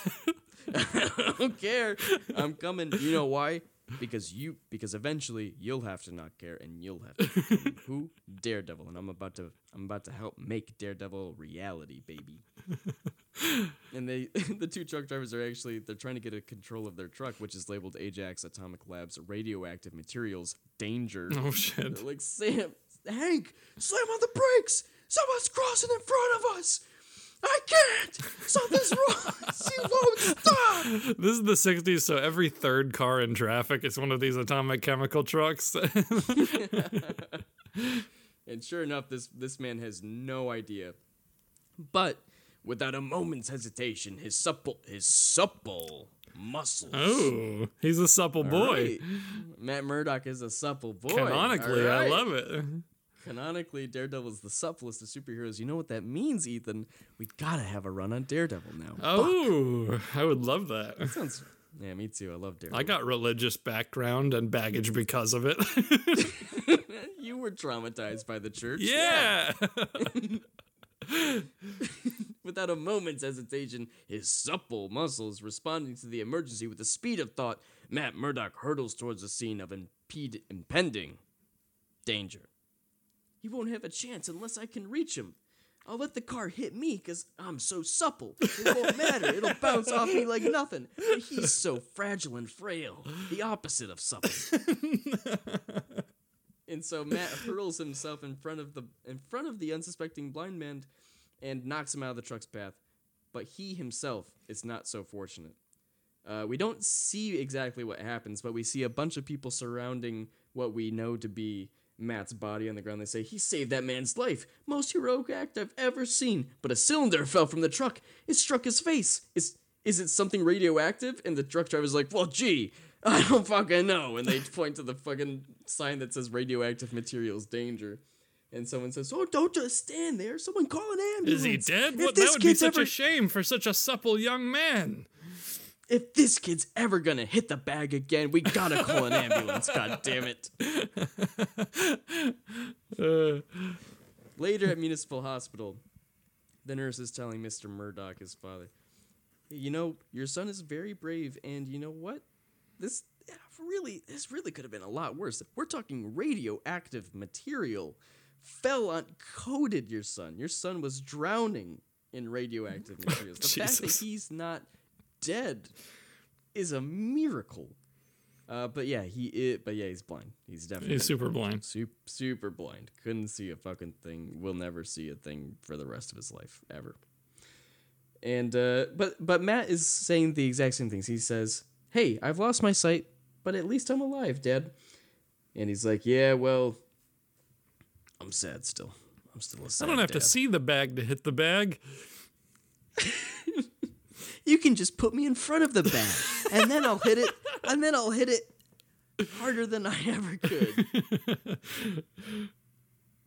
S1: don't care. I'm coming. You know why? Because you. Because eventually you'll have to not care, and you'll have to. Who? Daredevil, and I'm about to. I'm about to help make Daredevil reality, baby. and they, the two truck drivers are actually they're trying to get a control of their truck, which is labeled Ajax Atomic Labs Radioactive Materials Danger.
S2: oh shit!
S1: They're like Sam, Hank, slam on the brakes! Someone's crossing in front of us. I can't. Something's wrong. She won't stop.
S2: This is the '60s, so every third car in traffic is one of these atomic chemical trucks.
S1: And sure enough, this this man has no idea. But without a moment's hesitation, his supple his supple muscles.
S2: oh, he's a supple boy.
S1: Right. Matt Murdock is a supple boy.
S2: Canonically,
S1: All
S2: I love it.
S1: Canonically, Daredevil's the supplest of superheroes. You know what that means, Ethan? We gotta have a run on Daredevil now.
S2: Oh, I would love that.
S1: Sounds. Yeah, me too. I love Daredevil.
S2: I got religious background and baggage because of it.
S1: you were traumatized by the church.
S2: yeah.
S1: Without a moment's hesitation, his supple muscles responding to the emergency with the speed of thought, Matt Murdock hurtles towards the scene of impede- impending danger. He won't have a chance unless I can reach him. I'll let the car hit me because I'm so supple. It won't matter. It'll bounce off me like nothing. But he's so fragile and frail. The opposite of supple. and so Matt hurls himself in front of the in front of the unsuspecting blind man and knocks him out of the truck's path. But he himself is not so fortunate. Uh, we don't see exactly what happens, but we see a bunch of people surrounding what we know to be Matt's body on the ground. They say, He saved that man's life. Most heroic act I've ever seen. But a cylinder fell from the truck. It struck his face. Is, is it something radioactive? And the truck driver's like, Well, gee, I don't fucking know. And they point to the fucking sign that says radioactive materials danger. And someone says, Oh, don't just stand there. Someone call an ambulance.
S2: Is he dead? What,
S1: this
S2: that would be such
S1: ever-
S2: a shame for such a supple young man.
S1: if this kid's ever gonna hit the bag again, we gotta call an ambulance. God damn it.
S2: Uh,
S1: Later at Municipal Hospital, the nurse is telling Mr. Murdock, his father, you know, your son is very brave, and you know what? This really, this really could have been a lot worse. We're talking radioactive material fell on coated your son. Your son was drowning in radioactive materials. The fact that he's not dead is a miracle. Uh, but yeah, he is, but yeah, he's blind. He's definitely
S2: he's super blind.
S1: super, super blind. Couldn't see a fucking thing. Will never see a thing for the rest of his life ever. And uh, but but Matt is saying the exact same things. He says, "Hey, I've lost my sight, but at least I'm alive, Dad." And he's like, "Yeah, well, I'm sad still. I'm still a sad
S2: I don't have
S1: dad.
S2: to see the bag to hit the bag.
S1: You can just put me in front of the bag, and then I'll hit it, and then I'll hit it harder than I ever could.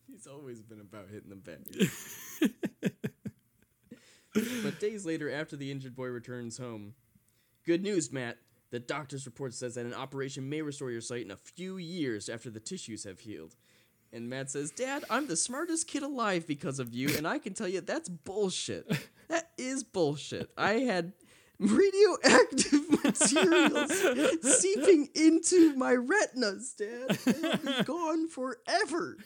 S1: He's always been about hitting the bag. but days later, after the injured boy returns home, good news, Matt. The doctor's report says that an operation may restore your sight in a few years after the tissues have healed. And Matt says, Dad, I'm the smartest kid alive because of you, and I can tell you that's bullshit. That is bullshit. I had radioactive materials seeping into my retinas, Dad. They'll be gone forever.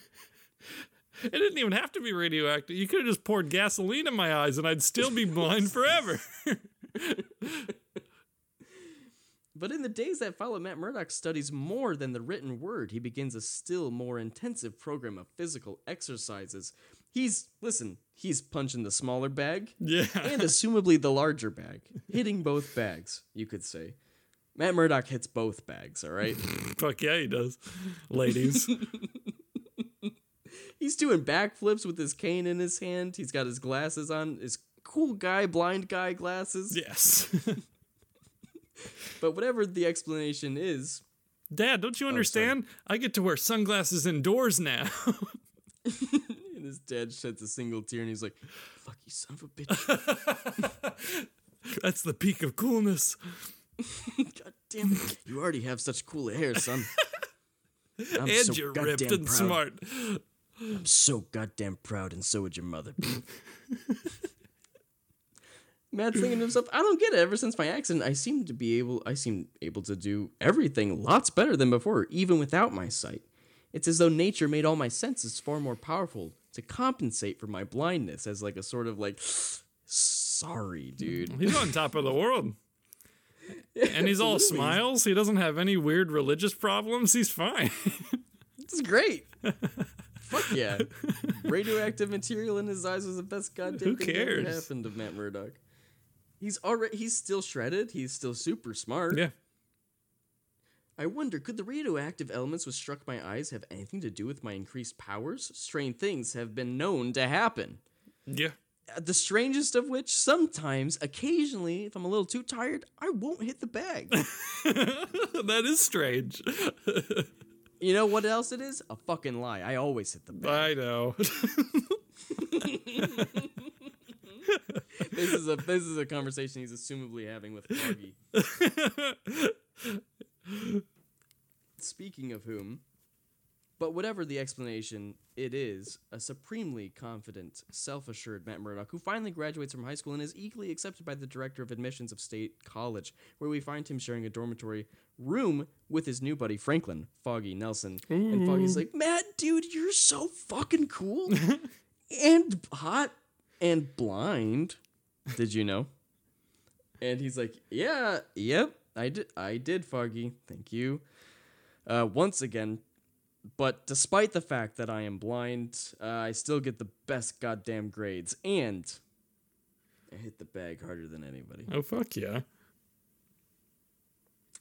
S2: It didn't even have to be radioactive. You could have just poured gasoline in my eyes and I'd still be blind forever.
S1: But in the days that follow, Matt Murdock studies more than the written word. He begins a still more intensive program of physical exercises. He's, listen, he's punching the smaller bag
S2: yeah.
S1: and assumably the larger bag, hitting both bags, you could say. Matt Murdock hits both bags, all right?
S2: Fuck yeah, he does. Ladies.
S1: He's doing backflips with his cane in his hand. He's got his glasses on, his cool guy, blind guy glasses.
S2: yes.
S1: But whatever the explanation is,
S2: Dad, don't you oh, understand? I get to wear sunglasses indoors now.
S1: and his dad sheds a single tear and he's like, fuck you, son of a bitch.
S2: That's the peak of coolness.
S1: God damn it. You already have such cool hair, son. I'm
S2: and
S1: so
S2: you're ripped and
S1: proud.
S2: smart.
S1: I'm so goddamn proud, and so would your mother. Matt's thinking to himself, I don't get it. Ever since my accident, I seem to be able I seem able to do everything lots better than before, even without my sight. It's as though nature made all my senses far more powerful to compensate for my blindness as like a sort of like sorry, dude.
S2: He's on top of the world. And he's all smiles. He doesn't have any weird religious problems. He's fine.
S1: Is great. Fuck yeah. Radioactive material in his eyes was the best goddamn
S2: Who
S1: thing that ever happened to Matt Murdock. He's already he's still shredded. He's still super smart.
S2: yeah.
S1: I wonder, could the radioactive elements which struck my eyes have anything to do with my increased powers? Strange things have been known to happen.
S2: Yeah.
S1: Uh, The strangest of which, sometimes, occasionally, if I'm a little too tired, I won't hit the bag.
S2: that is strange.
S1: you know what else it is? A fucking lie. I always hit the bag.
S2: I know.
S1: This is a this is a conversation he's assumably having with Foggy. Speaking of whom, but whatever the explanation, it is a supremely confident, self-assured Matt Murdock who finally graduates from high school and is eagerly accepted by the director of admissions of State College, where we find him sharing a dormitory room with his new buddy Franklin, Foggy Nelson. And Foggy's mm-hmm. like, "Matt, dude, you're so fucking cool and hot and blind. Did you know?" And he's like, "Yeah, yep, I did. I did, Foggy. Thank you." Uh, once again, but despite the fact that I am blind, uh, I still get the best goddamn grades, and I hit the bag harder than anybody.
S2: oh fuck yeah.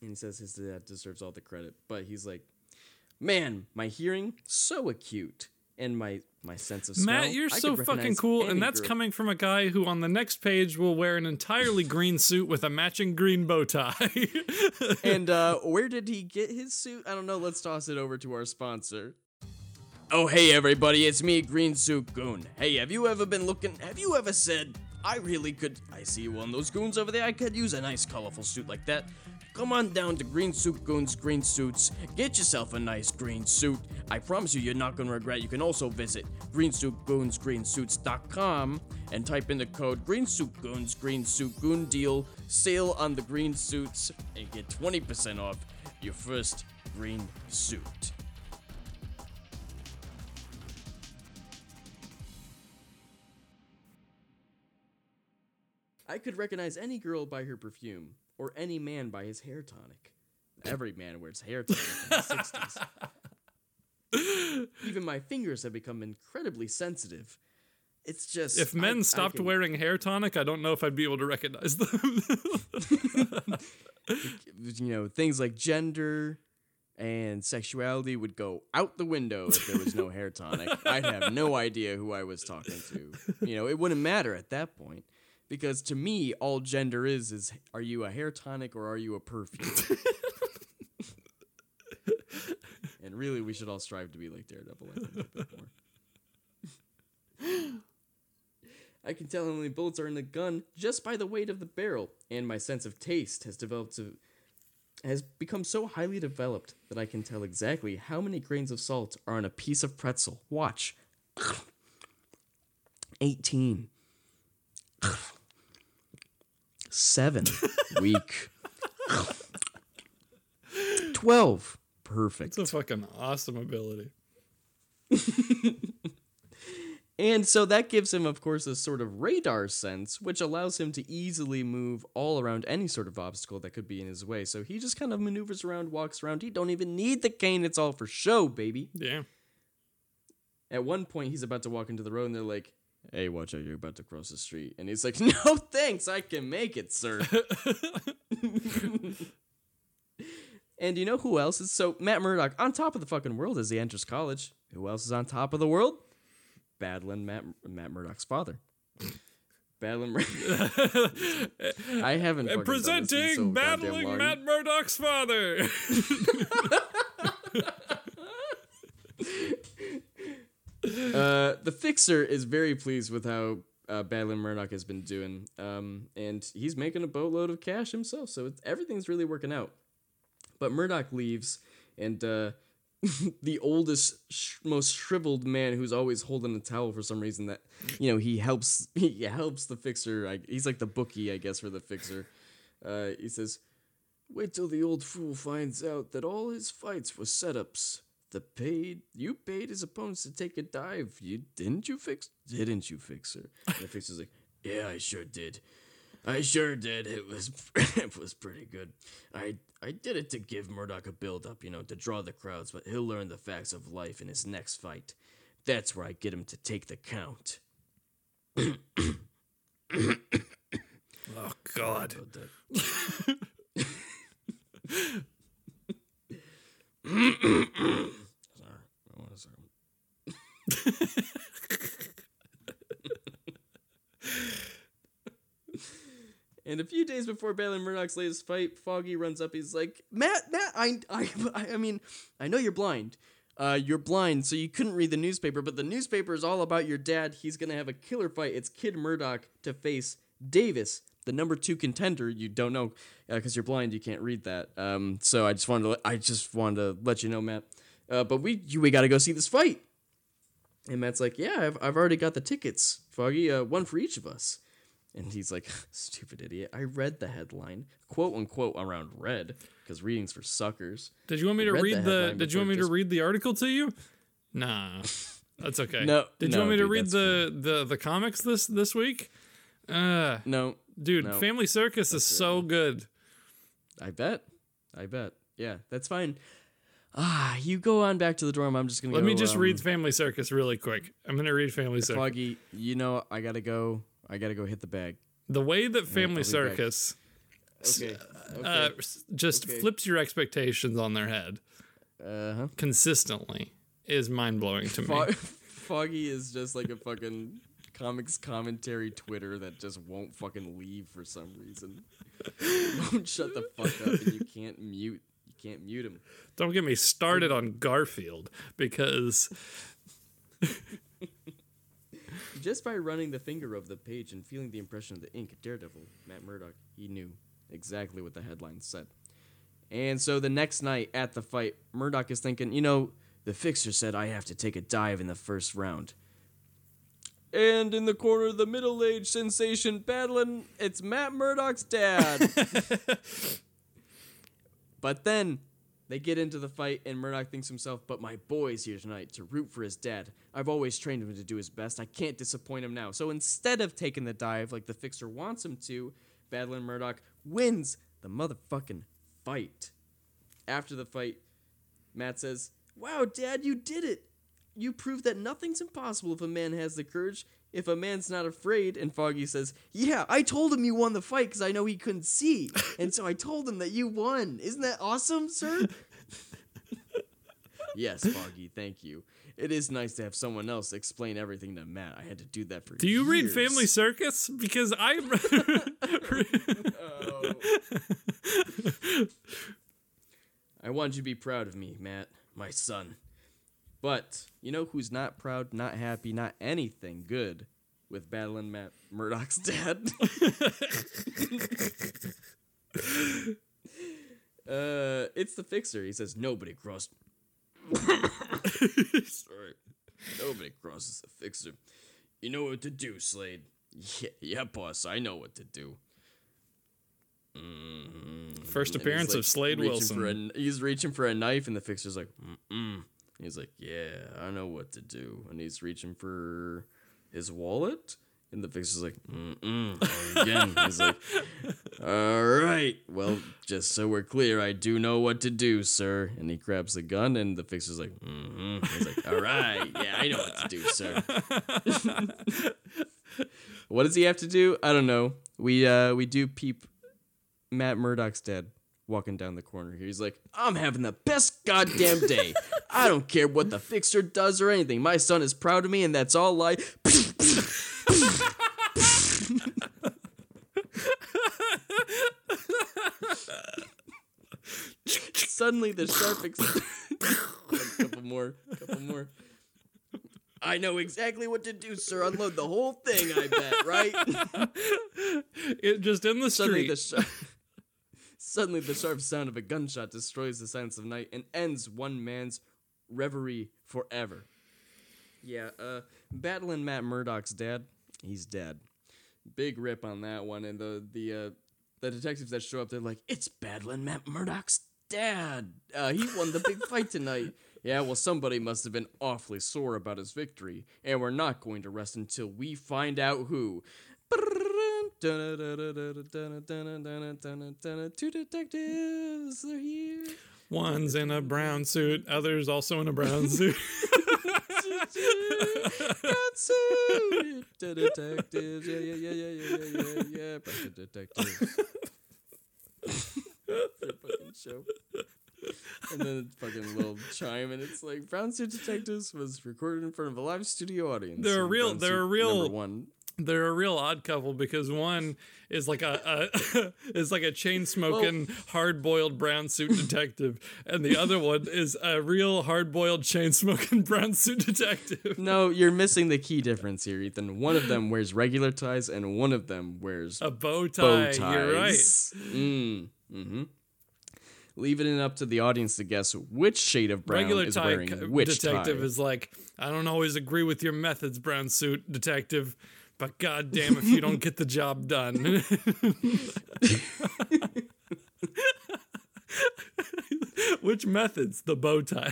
S1: And he says his dad deserves all the credit, but he's like, "Man, my hearing so acute, and my my sense of smell.
S2: Matt, you're
S1: I
S2: so fucking cool, and that's
S1: girl."
S2: coming from a guy who on the next page will wear an entirely green suit with a matching green bow tie.
S1: And uh, where did he get his suit? I don't know. Let's toss it over to our sponsor. Oh, hey, everybody, it's me, Green Suit Goon. Hey, have you ever been looking? Have you ever said, I really could? I see one of those goons over there. I could use a nice, colorful suit like that. Come on down to Green Suit Goon's Green Suits. Get yourself a nice green suit. I promise you, you're not going to regret. You can also visit greensuitgoonsgreensuits.com and type in the code Green Suit Goons Green Suit Goon Deal sale on the green suits and get 20% off your first green suit. I could recognize any girl by her perfume, or any man by his hair tonic. Every man wears hair tonic in the 60s. Even my fingers have become incredibly sensitive. It's just.
S2: if men
S1: I
S2: stopped
S1: can-
S2: wearing hair tonic, I don't know if I'd be able to recognize them.
S1: you know, things like gender and sexuality would go out the window if there was no hair tonic. I'd have no idea who I was talking to. You know, it wouldn't matter at that point. Because to me, all gender is is are you a hair tonic or are you a perfume? and really, we should all strive to be like Daredevil. I think, a bit more. I can tell how many bullets are in the gun just by the weight of the barrel, and my sense of taste has developed to has become so highly developed that I can tell exactly how many grains of salt are on a piece of pretzel. Watch. 18. Seven. Weak. Twelve. Perfect.
S3: It's a fucking awesome ability.
S1: And so that gives him, of course, a sort of radar sense, which allows him to easily move all around any sort of obstacle that could be in his way. So he just kind of maneuvers around, walks around. He don't even need the cane. It's all for show, baby.
S3: Yeah.
S1: At one point, he's about to walk into the road, and they're like, "Hey, watch out! You're about to cross the street." And he's like, "No, thanks. I can make it, sir." and you know who else is so Matt Murdock on top of the fucking world as he enters college? Who else is on top of the world? Battling Matt Matt Murdock's father. Battling. I haven't. fucking done this in
S3: Presenting
S1: so
S3: battling. Matt Murdock's father.
S1: Uh, the fixer is very pleased with how uh, Battling Murdock has been doing, um, and he's making a boatload of cash himself. So everything's really working out. But Murdock leaves, and uh, the oldest, sh- most shriveled man who's always holding a towel for some reason that you know he helps he helps the fixer. I, he's like the bookie, I guess, for the fixer. Uh, he says, "Wait till the old fool finds out that all his fights were setups." The paid you paid his opponents to take a dive. You didn't you fix didn't you fixer? And the fixer's like, Yeah, I sure did. I sure did. It was it was pretty good. I I did it to give Murdock a build up, you know, to draw the crowds, but he'll learn the facts of life in his next fight. That's where I get him to take the count.
S3: oh God.
S1: But that- Sorry. One second. And a few days before Battling Murdock's latest fight, Foggy runs up. He's like, "Matt, Matt, I, I, I mean, I know you're blind. Uh, you're blind, so you couldn't read the newspaper. But the newspaper is all about your dad. He's gonna have a killer fight. It's Kid Murdock to face Davis, the number two contender. You don't know because you're blind. You can't read that. Um, so I just wanted to, I just wanted to let you know, Matt. Uh, but we, you, we got to go see this fight. And Matt's like, "Yeah, I've, I've already got the tickets, Foggy. Uh, one for each of us." And he's like, "Stupid idiot! I read the headline, quote unquote, around red, because readings for suckers."
S3: Did you want me to
S1: read the
S3: the? Did you want me to read the article to you? Nah, that's okay.
S1: No,
S3: Did you
S1: no,
S3: want me to
S1: dude,
S3: read
S1: that's
S3: the, the the comics this this week? Uh,
S1: No,
S3: dude,
S1: No.
S3: Family Circus is so good.
S1: I bet, I bet. Yeah, that's fine. Ah, you go on back to the dorm. I'm just gonna.
S3: Let
S1: go,
S3: me just
S1: um,
S3: read Family Circus really quick. I'm gonna read Family Circus.
S1: Foggy. You know, I gotta go. I gotta go hit the bag.
S3: The way that Family
S1: I'll be back.
S3: Circus
S1: Okay.
S3: uh, just
S1: Okay.
S3: flips your expectations on their head
S1: Uh huh.
S3: consistently is mind blowing to me.
S1: Fo- Foggy is just like a fucking comics commentary Twitter that just won't fucking leave for some reason. won't shut the fuck up, and you can't mute. Can't mute him.
S3: Don't get me started on Garfield because
S1: Just by running the finger over the page and feeling the impression of the ink, Daredevil, Matt Murdock, he knew exactly what the headline said. And so the next night at the fight, Murdock is thinking, you know, the fixer said I have to take a dive in the first round. And in the corner the middle aged sensation battling, it's Matt Murdock's dad. but then they get into the fight, and Murdock thinks to himself, But my boy's here tonight to root for his dad. I've always trained him to do his best. I can't disappoint him now. So instead of taking the dive like the fixer wants him to, Battling Murdock wins the motherfucking fight. After the fight, Matt says, Wow, Dad, you did it. You proved that nothing's impossible if a man has the courage, if a man's not afraid. And Foggy says, Yeah, I told him you won the fight because I know he couldn't see. And so I told him that you won. Isn't that awesome, sir? yes, Foggy, thank you. It is nice to have someone else explain everything to Matt. I had to do that for you.
S3: do you read. Family Circus? Because I oh.
S1: I want you to be proud of me, Matt, my son. But you know who's not proud, not happy, not anything good with battling Matt Murdock's dad? uh, it's the fixer. He says nobody crossed. Sorry, nobody crosses the fixer. You know what to do, Slade. Yeah, yeah, boss. I know what to do.
S2: First
S1: And he's,
S2: appearance
S1: like,
S2: of Slade Wilson.
S1: A, he's reaching for a knife, and the fixer's like, mm-mm. He's like, yeah, I know what to do. And he's reaching for his wallet, and the fixer's like, mm-mm. Again, he's like, all right, well, just so we're clear, I do know what to do, sir. And he grabs the gun, and the fixer's like, mm-hmm. He's like, all right, yeah, I know what to do, sir. what does he have to do? I don't know. We uh we do peep Matt Murdock's dad walking down the corner here. He's like, I'm having the best goddamn day. I don't care what the fixer does or anything. My son is proud of me, and that's all I. Suddenly, the sharp. Ex- a couple more. couple more. I know exactly what to do, sir. Unload the whole thing, I bet, right?
S2: It just in the
S1: Suddenly
S2: street.
S1: the, sh- Suddenly, the sharp sound of a gunshot destroys the silence of night and ends one man's reverie forever. Yeah, uh, battling Matt Murdock's dad, he's dead. Big rip on that one, and the the uh, the detectives that show up, they're like, "It's battling Matt Murdock's dad. Uh, he won the big fight tonight." Yeah, well, somebody must have been awfully sore about his victory, and we're not going to rest until we find out who. Two detectives are here.
S2: One's in a brown suit, other's also in a brown suit.
S1: brown suit. Detectives. Yeah, yeah, yeah, yeah, yeah, yeah, yeah. Bunch of detectives. fucking show. And then fucking little chime, and it's like Brown Suit Detectives was recorded in front of a live studio audience.
S2: They're real, They're real
S1: one
S2: they're a real odd couple because one is like a, a is like a chain smoking hard boiled brown suit detective, and the other one is a real hard boiled chain smoking brown suit detective.
S1: No, you're missing the key difference here, Ethan. One of them wears regular ties, and one of them wears
S2: A bow tie.
S1: bow ties.
S2: You're right.
S1: Mm, mm-hmm. Leaving it up to the audience to guess which shade of brown
S2: Regular
S1: is
S2: tie
S1: wearing
S2: c-
S1: which
S2: detective
S1: tie.
S2: is like, I don't always agree with your methods, brown suit detective, but goddamn if you don't get the job done. Which methods? The bow tie.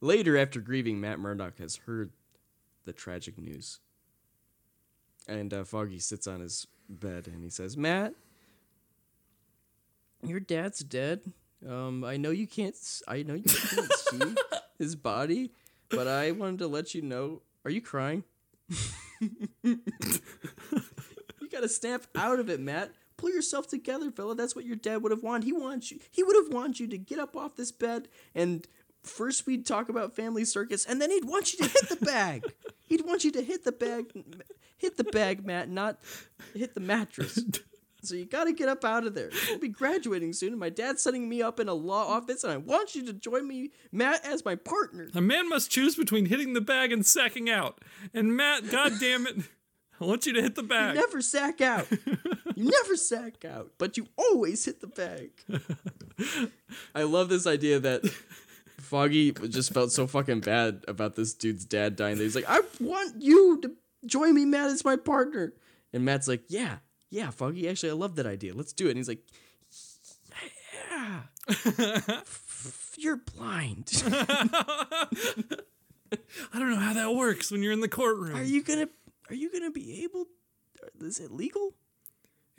S1: Later, after grieving, Matt Murdock has heard the tragic news. And uh, Foggy sits on his bed and he says, Matt, your dad's dead. Um, I know you can't. I know you can't see his body, but I wanted to let you know. Are you crying? you gotta snap out of it, Matt. Pull yourself together, fella. That's what your dad would have wanted. He wants you. He would have wanted you to get up off this bed and first we'd talk about family circus, and then he'd want you to hit the bag. he'd want you to hit the bag, hit the bag, Matt, not hit the mattress. So you gotta get up out of there. We'll be graduating soon, and my dad's setting me up in a law office, and I want you to join me, Matt, as my partner.
S2: A man must choose between hitting the bag and sacking out. And Matt, goddamn it, I want you to hit the bag.
S1: You never sack out. you never sack out, but you always hit the bag. I love this idea that Foggy just felt so fucking bad about this dude's dad dying that he's like, I want you to join me, Matt, as my partner. And Matt's like, Yeah, yeah, Foggy, actually, I love that idea. Let's do it. And he's like, Yeah. F- You're blind.
S2: I don't know how that works when you're in the courtroom.
S1: Are you gonna are you gonna be able is it legal?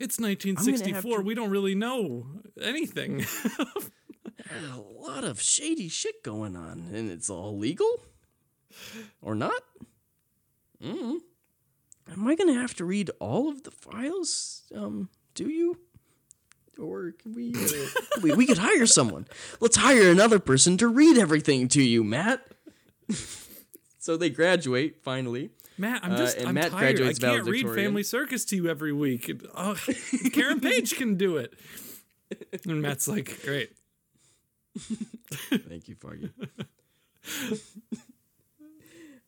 S2: it's 1964.
S1: to-
S2: We don't really know anything.
S1: A lot of shady shit going on, and it's all legal or not. Mm. Am I gonna have to read all of the files? Um, do you? Or can we, uh, we? We could hire someone. Let's hire another person to read everything to you, Matt. so they graduate finally.
S2: Matt, I'm
S1: Uh,
S2: just
S1: and
S2: I'm
S1: Matt
S2: tired. I can't read. Family Circus to you every week. Oh, Karen Page can do it. And Matt's like, great.
S1: Thank you, Foggy.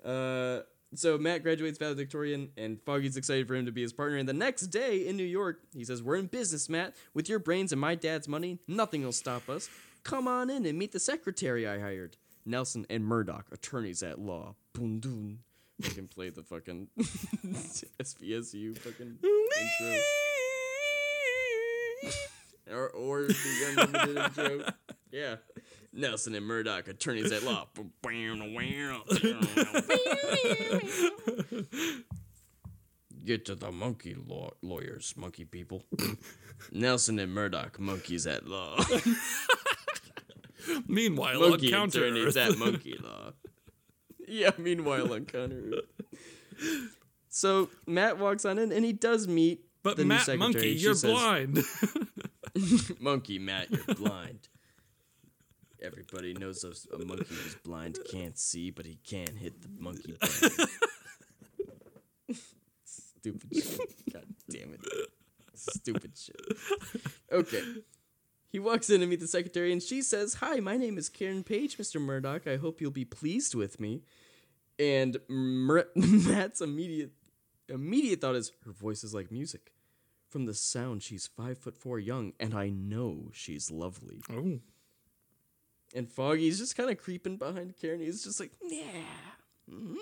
S1: uh, so Matt graduates valedictorian, and Foggy's excited for him to be his partner. And the next day in New York, he says, "We're in business, Matt. With your brains and my dad's money, nothing will stop us. Come on in and meet the secretary I hired, Nelson and Murdock, attorneys at law. Boom, doom. I can play the fucking SVSU fucking intro. Or, or the unlimited intro. Yeah. Nelson and Murdock, attorneys at law. Get to the monkey law- lawyers, monkey people. Nelson and Murdock, monkeys at law.
S3: Meanwhile, on
S1: monkey
S3: Counter
S1: attorneys at monkey law. Yeah, meanwhile on Counter So Matt walks on in and he does meet
S3: but Matt. Monkey, you're
S1: says,
S3: blind.
S1: Monkey Matt, you're blind. Everybody knows those- a monkey who's blind can't see, but he can hit the monkey. Stupid shit. God damn it. Stupid shit. Okay. He walks in to meet the secretary, and she says, Hi, my name is Karen Page, Mr. Murdock. I hope you'll be pleased with me. And Mur- Matt's immediate immediate thought is her voice is like music. From the sound, she's five foot four young, and I know she's lovely.
S3: oh,
S1: And Foggy's just kind of creeping behind Karen. He's just like, yeah, hmm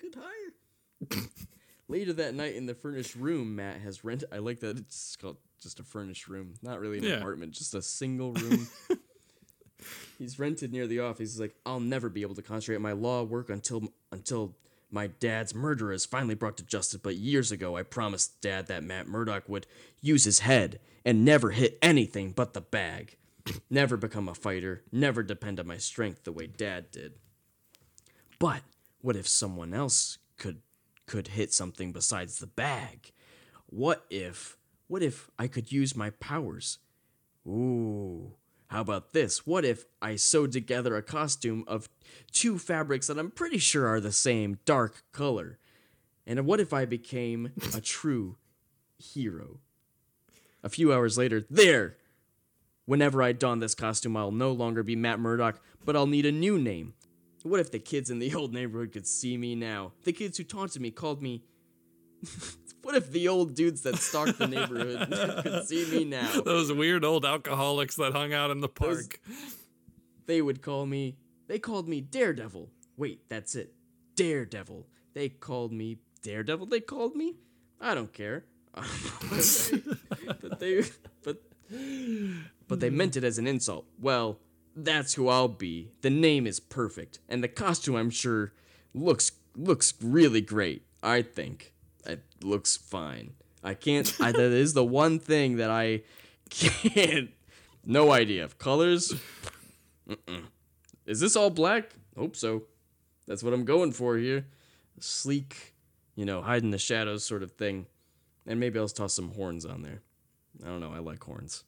S1: good hire. Later that night in the furnished room, Matt has rented. I like that it's called just a furnished room, not really an
S3: Yeah.
S1: apartment, just a single room. He's rented near the office. He's like, I'll never be able to concentrate on my law work until until my dad's murderer is finally brought to justice. But years ago, I promised Dad that Matt Murdock would use his head and never hit anything but the bag. Never become a fighter. Never depend on my strength the way Dad did. But what if someone else could could hit something besides the bag? What if what if I could use my powers? Ooh. How about this? What if I sewed together a costume of two fabrics that I'm pretty sure are the same dark color? And what if I became a true hero? A few hours later, there! Whenever I don this costume, I'll no longer be Matt Murdock, but I'll need a new name. What if the kids in the old neighborhood could see me now? The kids who taunted me called me. what if the old dudes that stalked the neighborhood could see me now?
S3: those weird old alcoholics that hung out in the
S1: Those-
S3: park.
S1: They would call me. They called me Daredevil. Wait, that's it. Daredevil. They called me Daredevil. They called me. I don't care. but they, but, but they meant it as an insult. Well, that's who I'll be. The name is perfect, and the costume, I'm sure, looks looks really great. I think it looks fine. I can't. I, that is the one thing that I can't. No idea. Of colors. Mm-mm. Is this all black? Hope so. That's what I'm going for here. Sleek, you know, hide in the shadows sort of thing. And maybe I'll toss some horns on there. I don't know. I like horns.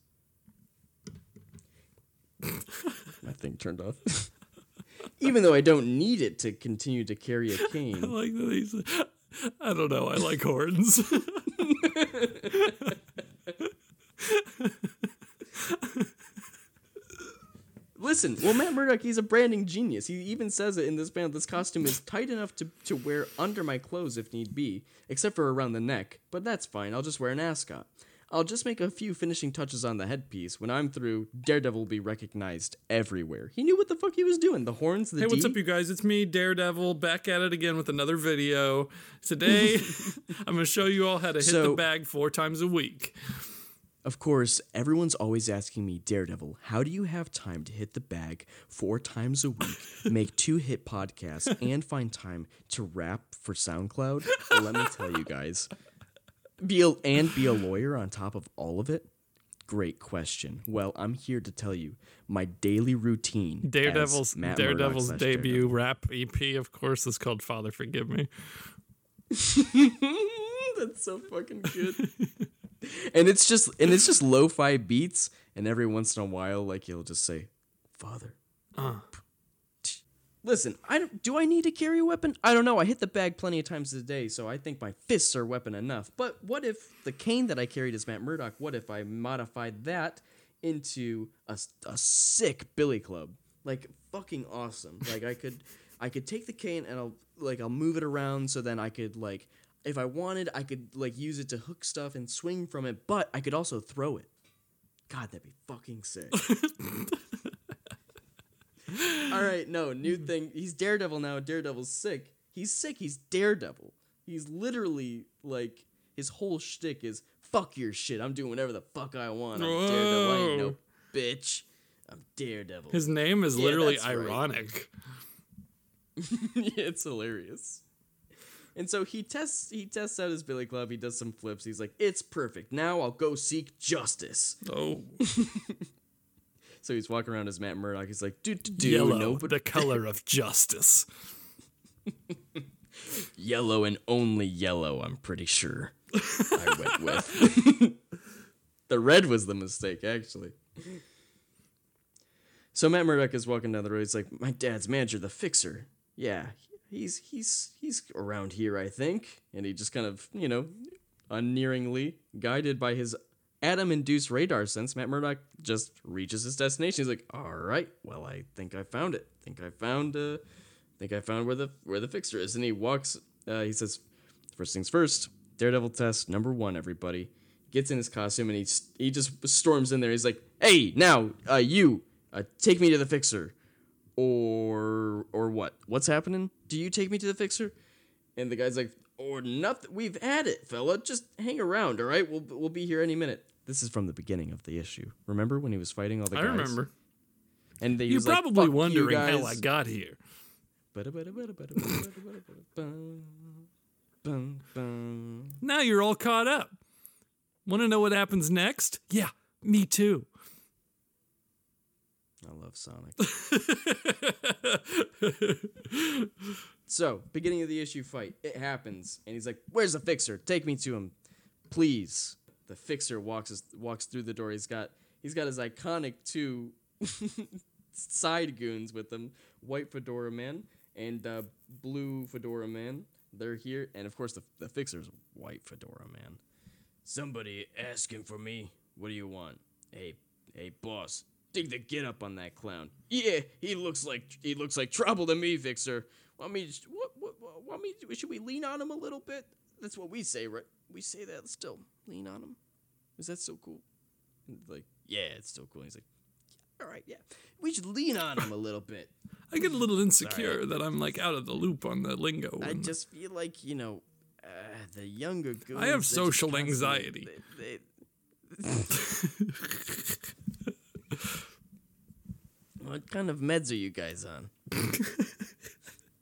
S1: My thing turned off. Even though I don't need it to continue to carry a cane.
S3: I like that he's. I don't know. I like horns.
S1: Listen, well, Matt Murdock, he's a branding genius. He even says it in this band. This costume is tight enough to, to wear under my clothes if need be, except for around the neck. But that's fine. I'll just wear an ascot. I'll just make a few finishing touches on the headpiece. When I'm through, Daredevil will be recognized everywhere. He knew what the fuck he was doing. The horns, the
S3: Hey, what's up, you guys? It's me, Daredevil, back at it again with another video. Today, I'm going to show you all how to hit the bag four times a week.
S1: Of course, everyone's always asking me, Daredevil, how do you have time to hit the bag four times a week, make two hit podcasts, and find time to rap for SoundCloud? Well, let me tell you guys. Be a, and be a lawyer on top of all of it? Great question. Well, I'm here to tell you my daily routine.
S3: Daredevil's Daredevil's debut rap EP, of course, is called Father Forgive Me.
S1: That's so fucking good. and it's just and it's just lo-fi beats, and every once in a while, like he'll just say, "Father."
S3: Uh.
S1: Listen, I don't, do I need to carry a weapon? I don't know. I hit the bag plenty of times a day, so I think my fists are weapon enough. But what if the cane that I carried is Matt Murdock? What if I modified that into a, a sick billy club? Like fucking awesome. Like I could, I could take the cane and I'll like I'll move it around so then I could like if I wanted I could like use it to hook stuff and swing from it, but I could also throw it. God, that'd be fucking sick. All right, no, new thing. He's Daredevil now. Daredevil's sick. He's sick. He's Daredevil. He's literally like his whole shtick is fuck your shit. I'm doing whatever the fuck I want. I'm Daredevil. I ain't no
S2: Whoa.
S1: bitch. I'm Daredevil.
S2: His name is
S1: Yeah,
S2: literally
S1: that's right.
S2: ironic.
S1: it's hilarious. And so he tests he tests out his Billy Club. He does some flips. He's like, "It's perfect. Now I'll go seek justice."
S2: Oh,
S1: So he's walking around as Matt Murdock. He's like, "Do do do."
S2: yellow,
S1: No, but
S2: the color of justice.
S1: yellow and only yellow. I'm pretty sure. I went with. the red was the mistake, actually. So Matt Murdock is walking down the road. He's like, "My dad's manager, the Fixer. Yeah, he's he's he's around here, I think." And he just kind of, you know, unnearingly guided by his atom-induced radar sense, Matt Murdock just reaches his destination. He's like, "All right, well, I think I found it. think I found uh, think I found where the where the Fixer is." And he walks. Uh, he says, First things first, Daredevil test number one, everybody. Gets in his costume and he, he just storms in there. He's like, hey, now, uh, you, uh, take me to the fixer. Or, or what? What's happening? Do you take me to the fixer? And the guy's like, or nothing. We've had it, fella. Just hang around, all right? We'll, we'll be here any minute. This is from the beginning of the issue. Remember when he was fighting all the
S2: I
S1: guys?
S2: I remember.
S1: And they
S2: You're
S1: was like,
S2: probably
S1: you
S2: wondering how I got here. Now you're all caught up. Want to know what happens next? Yeah, me too.
S1: I love Sonic. so, beginning of the issue fight, it happens, and he's like, "Where's the fixer? Take me to him, please." The fixer walks walks through the door. He's got he's got his iconic two side goons with him: white fedora man and uh, blue fedora man. They're here, and of course, the the fixer's white fedora man. Somebody asking for me. What do you want? Hey, hey, boss. Dig the get up on that clown. Yeah, he looks like he looks like trouble to me, Fixer. Want me? What? what want me? Should we lean on him a little bit? That's what we say, right? We say that still. Lean on him. Is that so cool? And like, yeah, it's still cool. And he's like, all right, yeah, we should lean on him a little bit.
S2: I get a little insecure that I'm like out of the loop on the lingo.
S1: I just feel like you know, uh, the younger goons.
S2: I have social anxiety.
S1: they- they- what kind of meds are you guys on?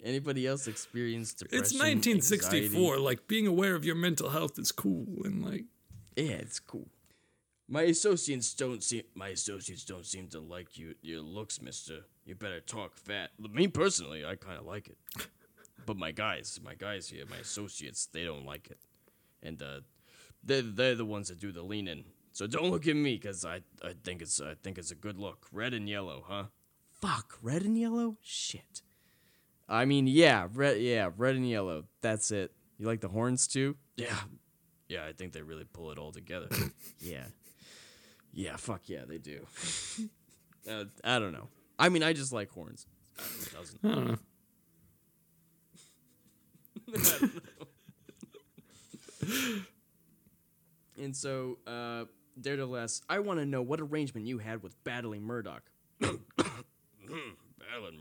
S1: Anybody else experience depression?
S2: it's 1964.
S1: anxiety?
S2: Like being aware of your mental health is cool, and like
S1: Yeah, it's cool. My associates don't seem my associates don't seem to like you your looks, mister. You better talk fat. Me personally, I kinda like it. But my guys, my guys here, my associates, they don't like it. And uh they're, they're the ones that do the leaning. So don't look at me, cause I, I think it's I think it's a good look. Red and yellow, huh? Fuck, red and yellow? Shit. I mean, yeah, red yeah, red and yellow. That's it. You like the horns too? Yeah. Yeah, I think they really pull it all together. yeah. Yeah, fuck yeah, they do. uh, I don't know. I mean, I just like horns. It doesn't.
S2: I don't know.
S1: And so, uh, Daredevil asks, I want to know what arrangement you had with battling Murdock.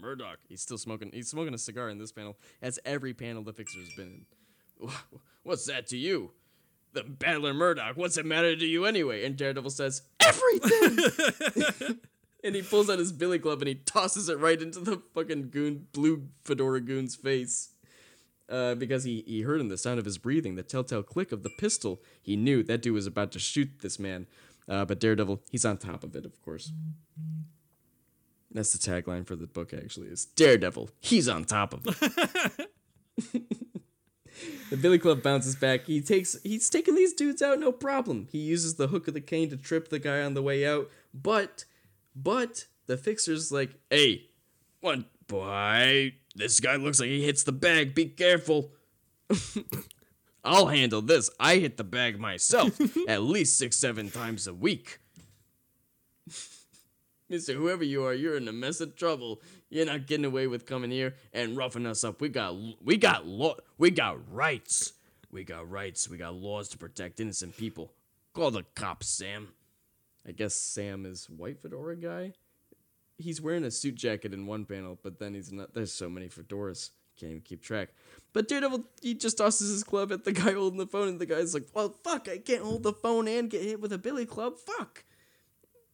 S1: Murdock. He's still smoking. He's smoking a cigar in this panel. That's every panel the Fixer's been in. What's that to you? The battler Murdock. What's it matter to you anyway? And Daredevil says, everything. and he pulls out his billy club and he tosses it right into the fucking goon, blue fedora goon's face uh, because he, he heard in the sound of his breathing the telltale click of the pistol. He knew that dude was about to shoot this man. Uh, but Daredevil, he's on top of it, of course. That's the tagline for the book, actually, is Daredevil, he's on top of it. the Billy Club bounces back. He takes he's taking these dudes out, no problem. He uses the hook of the cane to trip the guy on the way out, but but the fixer's like, hey, what boy? This guy looks like he hits the bag. Be careful. I'll handle this. I hit the bag myself at least six, seven times a week. Mister, whoever you are, you're in a mess of trouble. You're not getting away with coming here and roughing us up. We got, we got law, we got rights. We got rights. We got laws to protect innocent people. Call the cops, Sam. I guess Sam is white fedora guy. He's wearing a suit jacket in one panel, but then he's not. There's so many fedoras. can't even keep track. But Daredevil, he just tosses his club at the guy holding the phone, and the guy's like, "Well, fuck, I can't hold the phone and get hit with a billy club. Fuck."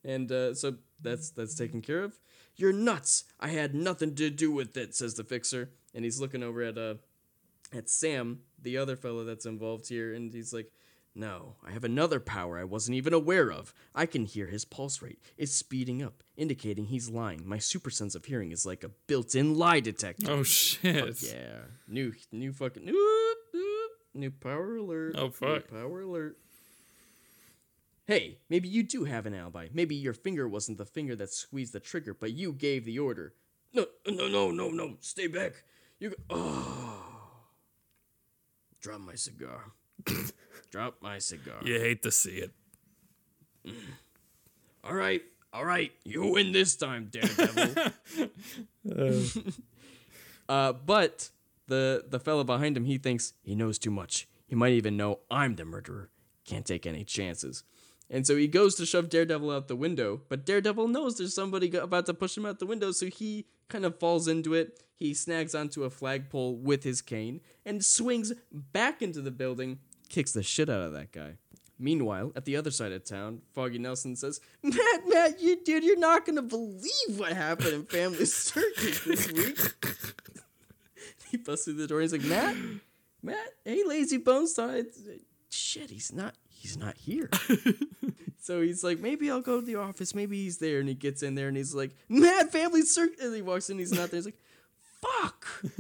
S1: And uh, so that's that's taken care of. You're nuts. I had nothing to do with it, says the fixer, and he's looking over at uh at Sam, the other fellow that's involved here, and he's like, no, I have another power I wasn't even aware of. I can hear his pulse rate. It's speeding up, indicating he's lying. My super sense of hearing is like a built-in lie detector.
S2: Oh shit.
S1: Yeah. New new fucking new, new power alert.
S2: Oh, fuck.
S1: New power alert. Hey, maybe you do have an alibi. Maybe your finger wasn't the finger that squeezed the trigger, but you gave the order. No, no, no, no, no. Stay back. You. Go- oh. Drop my cigar. Drop my cigar.
S2: You hate to see it.
S1: All right, all right. You win this time, Daredevil. uh, but the the fella behind him, he thinks he knows too much. He might even know I'm the murderer. Can't take any chances. And so he goes to shove Daredevil out the window, but Daredevil knows there's somebody about to push him out the window, so he kind of falls into it. He snags onto a flagpole with his cane and swings back into the building, kicks the shit out of that guy. Meanwhile, at the other side of town, Foggy Nelson says, Matt, Matt, you dude, you're not gonna believe what happened in Family Circus this week. he busts through the door. And he's like, Matt, Matt, hey, lazy bones. Shit, he's not. He's not here. so he's like, maybe I'll go to the office. Maybe he's there. And he gets in there and he's like, Matt, Family Circus. And he walks in. He's not there. He's like, fuck.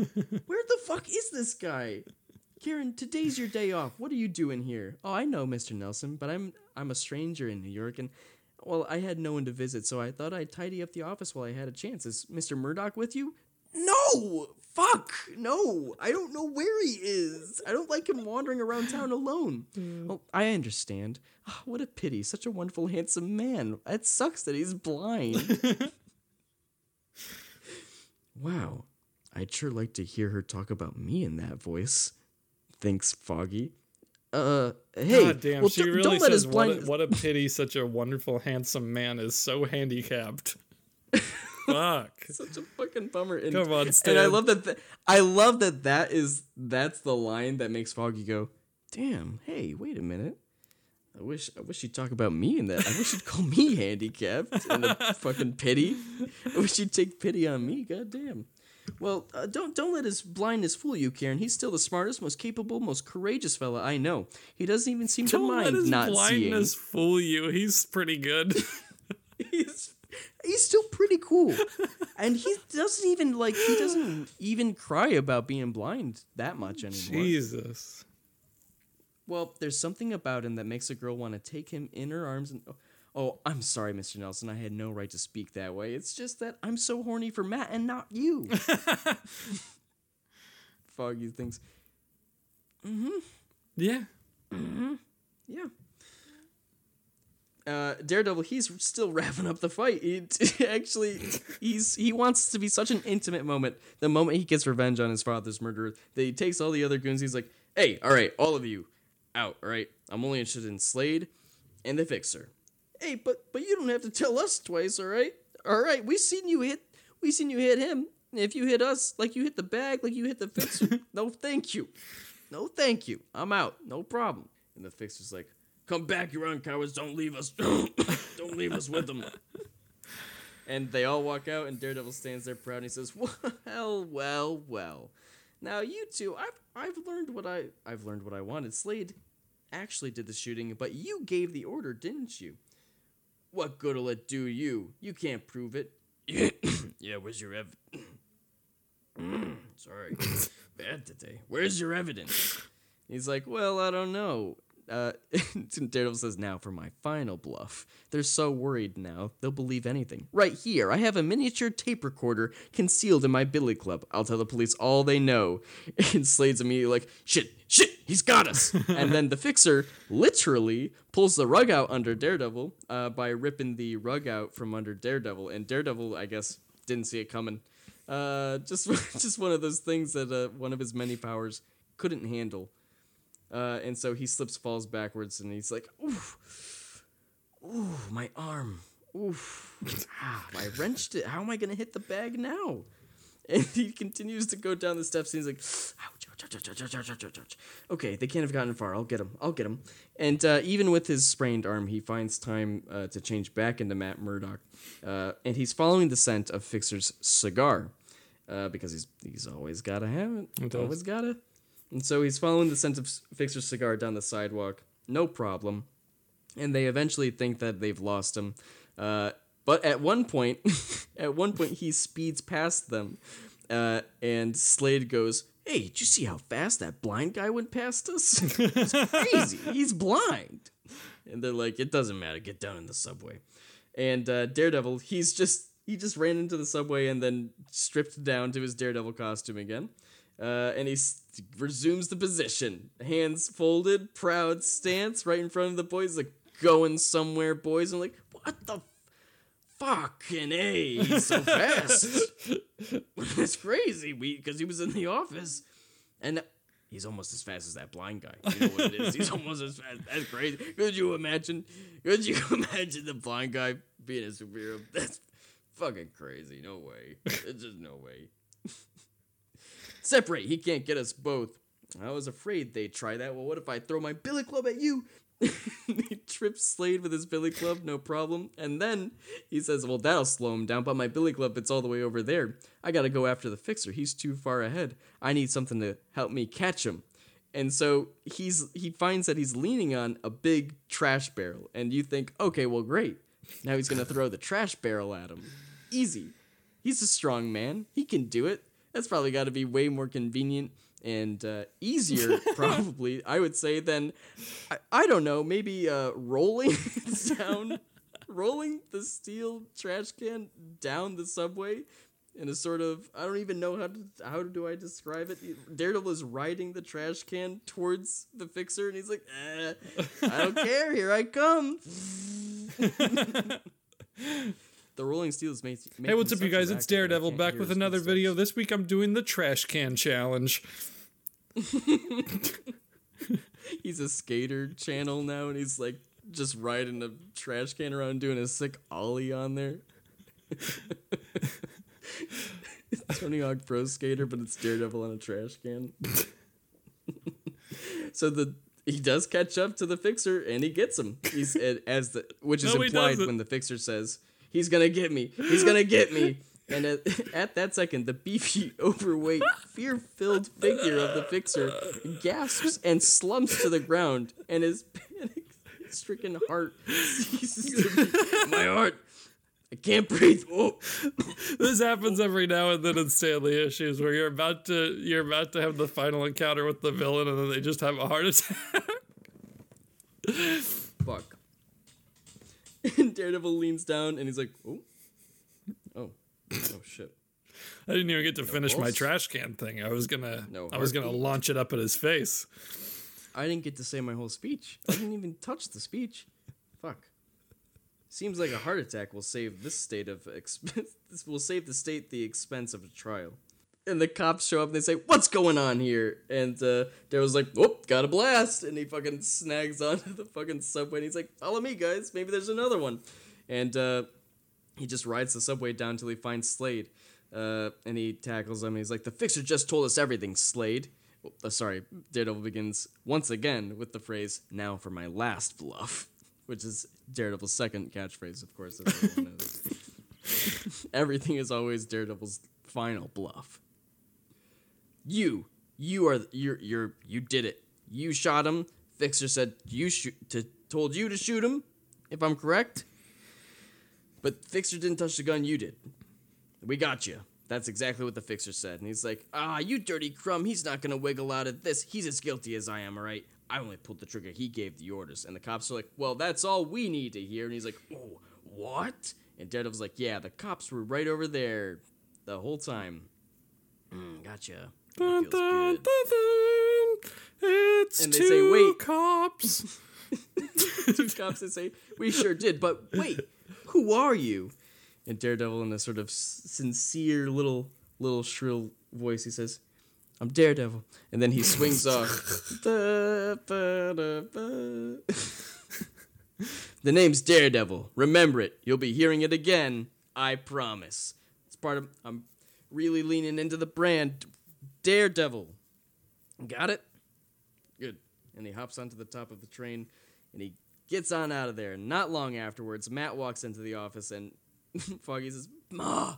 S1: Where the fuck is this guy? Karen, today's your day off. What are you doing here? Oh, I know, Mr. Nelson, but I'm I'm a stranger in New York, and well, I had no one to visit, so I thought I'd tidy up the office while I had a chance. Is Mr. Murdock with you? No, fuck, no. I don't know where he is. I don't like him wandering around town alone. Well, I understand. Ah, what a pity. Such a wonderful, handsome man. It sucks that he's blind. wow. I'd sure like to hear her talk about me in that voice. Thinks Foggy. Uh, hey,
S2: God damn,
S1: well,
S2: she
S1: don't-
S2: really
S1: don't let
S2: says
S1: his
S2: what, a, what a pity such a wonderful, handsome man is so handicapped. Fuck.
S1: such a fucking bummer. And,
S2: Come on,
S1: And I love that. Th- I love that. That is that's the line that makes Foggy go, "Damn, hey, wait a minute." I wish I wish you'd talk about me in that. I wish you'd call me handicapped and a fucking pity. I wish you'd take pity on me. God damn. Well, uh, don't don't let his blindness fool you, Karen. He's still the smartest, most capable, most courageous fella I know. He doesn't even seem to
S2: Don't let
S1: mind
S2: his
S1: not
S2: blindness
S1: seeing.
S2: fool you. He's pretty good.
S1: he's he's still pretty cool and he doesn't even like he doesn't even cry about being blind that much anymore
S2: Jesus.
S1: well there's something about him that makes a girl want to take him in her arms and oh i'm sorry mr nelson i had no right to speak that way it's just that i'm so horny for matt and not you foggy thinks
S2: Yeah. Mm-hmm.
S1: Yeah. Uh, Daredevil, he's still wrapping up the fight. He actually, he's he wants to be such an intimate moment. The moment he gets revenge on his father's murderer, that he takes all the other goons. He's like, "Hey, all right, all of you, out. All right, I'm only interested in Slade and the Fixer. Hey, but but you don't have to tell us twice. All right, all right. We seen you hit. We seen you hit him. If you hit us, like you hit the bag, like you hit the Fixer, no, thank you." No, thank you. I'm out. No problem. And the fixer's like, Come back, you run cowards. Don't leave us. Don't leave us with them. And they all walk out, and Daredevil stands there proud, and he says, "Well, well, well. Now you two, I've I've learned what I I've learned what I wanted. Slade actually did the shooting, but you gave the order, didn't you? What good'll it do you? You can't prove it. yeah, where's your ev? Sorry, bad today. Where's your evidence? He's like, well, I don't know. Uh, Daredevil says, now for my final bluff. They're so worried now, they'll believe anything. Right here, I have a miniature tape recorder concealed in my billy club. I'll tell the police all they know. And Slade's immediately like, shit, shit, he's got us. and then the fixer literally pulls the rug out under Daredevil uh, by ripping the rug out from under Daredevil. And Daredevil, I guess, didn't see it coming. Uh, just, just one of those things that uh, one of his many powers couldn't handle. Uh, and so he slips, falls backwards, and he's like, "Oof, ooh, my arm, oof, ah, I wrenched it. How am I gonna hit the bag now?" And he continues to go down the steps. And he's like, ouch, ouch, ouch, ouch, ouch, ouch, ouch, ouch, ouch. Okay, they can't have gotten far. I'll get him. I'll get him. And uh, even with his sprained arm, he finds time uh, to change back into Matt Murdock. Uh, and he's following the scent of Fixer's cigar uh, because he's he's always got to have it. Always got to. And so he's following the scent of Fixer's cigar down the sidewalk. No problem. And they eventually think that they've lost him. Uh, but at one point, at one point, he speeds past them, uh, and Slade goes, "Hey, did you see how fast that blind guy went past us? It's crazy. He's blind." And they're like, "It doesn't matter. Get down in the subway." And uh, Daredevil, he's just he just ran into the subway and then stripped down to his Daredevil costume again. Uh, and he s- resumes the position, hands folded, proud stance right in front of the boys, like going somewhere, boys. I'm like, what the fucking a? He's so fast. That's crazy. We because he was in the office, and he's almost as fast as that blind guy. You know what it is? He's almost as fast. That's crazy. Could you imagine? Could you imagine the blind guy being a superhero? That's fucking crazy. No way. There's just no way. Separate. He can't get us both. I was afraid they'd try that. Well, what if I throw my billy club at you? he trips Slade with his billy club, no problem. And then he says, Well, that'll slow him down, but my billy club, it's all the way over there. I gotta go after the fixer. He's too far ahead. I need something to help me catch him. And so he's he finds that he's leaning on a big trash barrel, and you think, okay, well, great. Now he's gonna throw the trash barrel at him. Easy. He's a strong man. He can do it. That's probably got to be way more convenient and uh, easier, probably. I would say than I, I don't know, maybe uh, rolling down, rolling the steel trash can down the subway in a sort of I don't even know how to how do I describe it. Daredevil is riding the trash can towards the fixer, and he's like, eh, "I don't care, here I come." The rolling steel is made.
S3: Hey, what's up, you guys? It's Daredevil back with another video. This week I'm doing the trash can challenge.
S1: He's a skater channel now, and he's like just riding a trash can around doing a sick ollie on there. Tony Hawk Pro Skater, but it's Daredevil on a trash can. so the he does catch up to the fixer and he gets him. He's as the which is
S3: No,
S1: implied when the fixer says he's gonna get me. He's gonna get me. And at, at that second, the beefy, overweight, fear-filled figure of the fixer gasps and slumps to the ground, and his panic-stricken heart ceases to beat. My heart, I can't breathe. Oh.
S3: This happens every now and then in Stan Lee issues where you're about to you're about to have the final encounter with the villain and then they just have a heart attack.
S1: And Daredevil leans down and he's like, oh, oh, oh shit.
S3: I didn't even get to finish my trash can thing. I was gonna
S1: No
S3: I was gonna launch it up at his face.
S1: I didn't get to say my whole speech. I didn't even touch the speech. Fuck. Seems like a heart attack will save this state of expense. This will save the state the expense of a trial. And the cops show up and they say, "What's going on here?" And uh, Daryl's like, "Whoop, got a blast!" And he fucking snags onto the fucking subway. And he's like, "Follow me, guys. Maybe there's another one." And uh, he just rides the subway down till he finds Slade. Uh, and he tackles him. And he's like, "The fixer just told us everything, Slade." Oh, uh, sorry, Daredevil begins once again with the phrase, "Now for my last bluff," which is Daredevil's second catchphrase, of course. Everything is always Daredevil's final bluff. You, you are you're you're you did it. You shot him. Fixer said you shoot to told you to shoot him, if I'm correct. But Fixer didn't touch the gun. You did. We got you. That's exactly what the Fixer said. And he's like, ah, you dirty crumb. He's not gonna wiggle out of this. He's as guilty as I am. All right. I only pulled the trigger. He gave the orders. And the cops are like, well, that's all we need to hear. And he's like, oh, what? And Daredevil's like, yeah, the cops were right over there the whole time. Mm, gotcha. That
S3: Dun,
S1: feels
S3: dun, dun, dun. It's
S1: And they
S3: two
S1: say, "Wait."
S3: cops.
S1: two cops that say, "We sure did, but wait, who are you?" And Daredevil, in a sort of sincere little little shrill voice, he says, "I'm Daredevil," and then he swings off. Da, ba, da, ba. the name's Daredevil. Remember it. You'll be hearing it again. I promise. It's part of. I'm really leaning into the brand. Daredevil. Got it? Good. And he hops onto the top of the train and he gets on out of there. Not long afterwards, Matt walks into the office and Foggy says, Ma,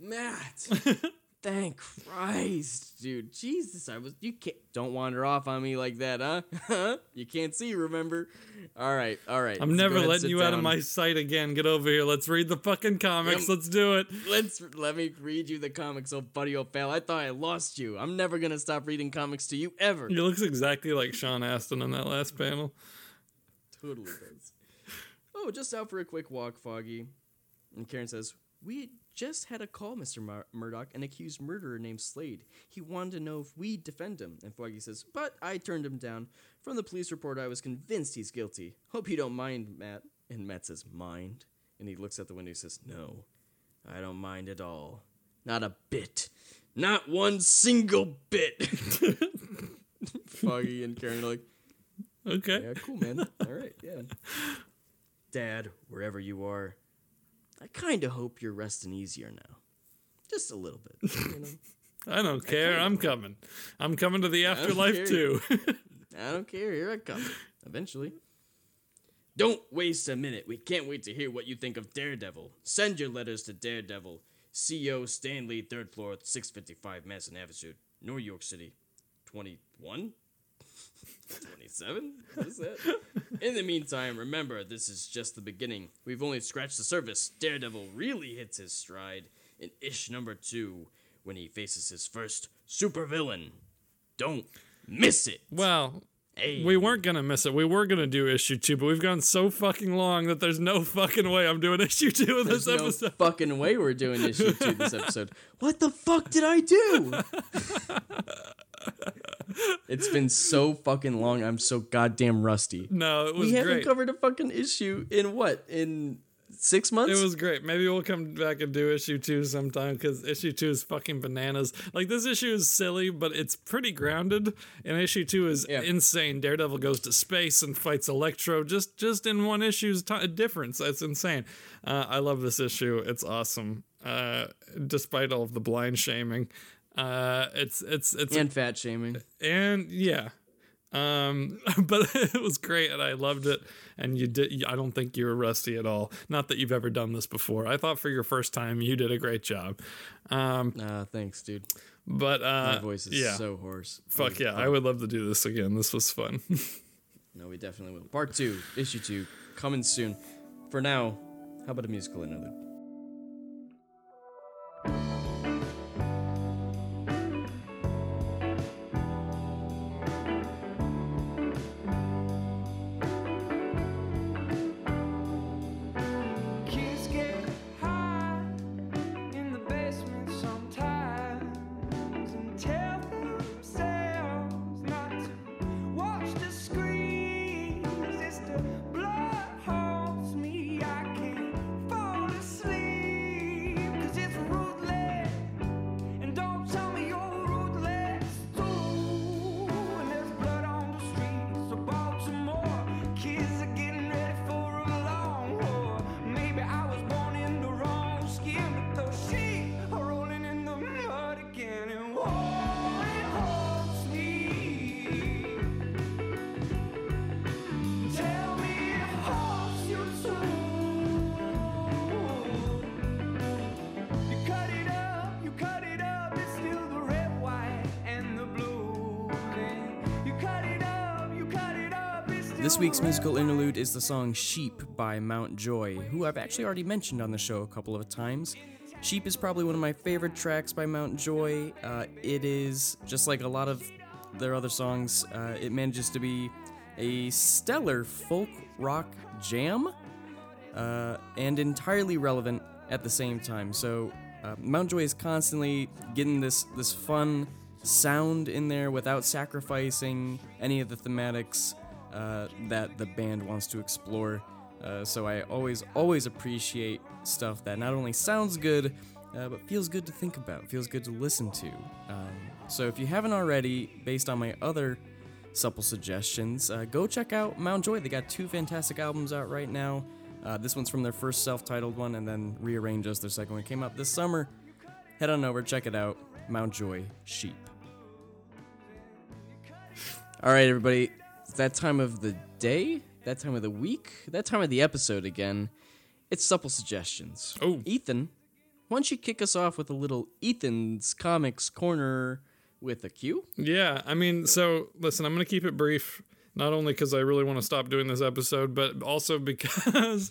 S1: Matt. Thank Christ, dude. Jesus, I was you can't don't wander off on me like that, huh? Huh? You can't see, remember? All right, all right.
S2: I'm never letting you out of my sight again. Get over here. Let's read the fucking comics.
S1: Yep.
S2: Let's do it.
S1: Let's let me read you the comics, oh buddy, old pal. I thought I lost you. I'm never gonna stop reading comics to you ever.
S2: He looks exactly like Sean Astin on that last panel.
S1: Totally does. Oh, just out for a quick walk, Foggy. And Karen says, We just had a call, Mr. Mur- Murdock, an accused murderer named Slade. He wanted to know if we'd defend him. And Foggy says, But I turned him down. From the police report, I was convinced he's guilty. Hope you don't mind, Matt. And Matt says, Mind? And he looks out the window and says, No, I don't mind at all. Not a bit. Not one single bit. Foggy and Karen are like,
S2: Okay.
S1: yeah, cool, man. All right, yeah. Dad, wherever you are, I kind of hope you're resting easier now. Just a little bit, you know?
S2: I don't care. I'm coming. I'm coming to the afterlife too.
S1: I don't care. Here I come. Eventually. Don't waste a minute. We can't wait to hear what you think of Daredevil. Send your letters to Daredevil, CO Stan Lee, third floor, 655 Madison Avenue, New York City. 21? 27? What is that? In the meantime, remember, this is just the beginning. We've only scratched the surface. Daredevil really hits his stride in ish number two when he faces his first supervillain. Don't miss it.
S2: well,
S1: Hey.
S2: we weren't gonna miss it. We were gonna do issue two, but we've gone so fucking long that there's no fucking way I'm doing issue two of this
S1: There's no fucking way we're doing issue two this episode. What the fuck did I do? it's been so fucking long. I'm so goddamn rusty.
S2: No, it was
S1: We haven't
S2: great.
S1: covered a fucking issue in what? In six months?
S2: It was great. Maybe we'll come back and do issue two sometime because issue two is fucking bananas. Like this issue is silly, but it's pretty grounded. And issue two is
S1: Yeah.
S2: insane. Daredevil goes to space and fights Electro just just in one issue's ti difference. That's insane. Uh, I love this issue. It's awesome. Uh, despite all of the blind shaming, uh, it's it's it's
S1: and fat shaming.
S2: and yeah um but it was great and i loved it and you did i don't think you were rusty at all not that you've ever done this before i thought for your first time you did a great job um
S1: Ah, thanks, dude.
S2: but uh
S1: My voice is
S2: yeah
S1: so hoarse.
S2: fuck yeah i would love to do this again this was fun
S1: No, we definitely will. Part two, issue two, coming soon. For now, how about a musical interlude? This week's musical interlude is the song Sheep by Mount Joy, who I've actually already mentioned on the show a couple of times. Sheep is probably one of my favorite tracks by Mount Joy. Uh, it is, just like a lot of their other songs, uh, it manages to be a stellar folk rock jam uh, and entirely relevant at the same time. So uh, Mount Joy is constantly getting this this fun sound in there without sacrificing any of the thematics uh, that the band wants to explore. Uh, so I always always appreciate stuff that not only sounds good. Uh, but feels good to think about, feels good to listen to. Um, so if you haven't already, based on my other supple suggestions, uh, go check out Mount Joy. They got two fantastic albums out right now. Uh, this one's from their first self-titled one, and then Rearrange as their second one. Came out this summer. head on over, check it out. Mountjoy Sheep. All right, everybody. That time of the day, that time of the week, that time of the episode again. It's supple suggestions.
S2: Oh.
S1: Ethan, why don't you kick us off with a little Ethan's Comics Corner with a Q?
S2: Yeah, I mean, so listen, I'm going to keep it brief, not only because I really want to stop doing this episode, but also because.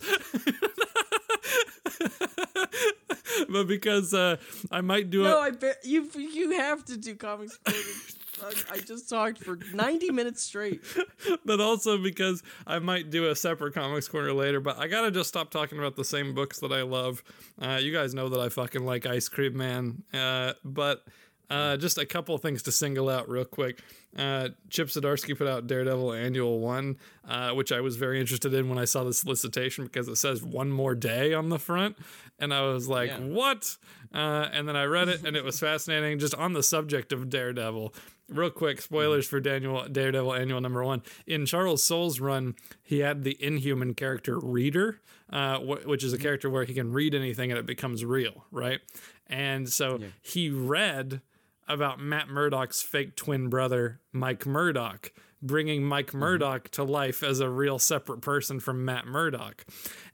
S2: but because uh, I might do
S1: No,
S2: it.
S1: I bet you you have to do Comics Corner. I- just talked for 90 minutes straight.
S2: but also because I might do a separate comics corner later. But I gotta just stop talking about the same books that I love. Uh, you guys know that I fucking like Ice Cream Man. Uh, but uh, just a couple things to single out real quick. Uh, Chip Zdarsky put out Daredevil Annual One, uh, which I was very interested in when I saw the solicitation because it says one more day on the front, and I was like,
S1: Yeah.
S2: what? Uh, and then I read it, and it was fascinating. Just on the subject of Daredevil, real quick spoilers for Daniel Daredevil Annual Number One. In Charles Soule's run, he had the Inhuman character Reader, uh, wh- which is a character where he can read anything and it becomes real, right? And so he read about Matt Murdock's fake twin brother, Mike Murdock, bringing Mike Murdock to life as a real separate person from Matt Murdock.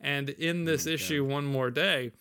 S2: And in this issue, One More Day,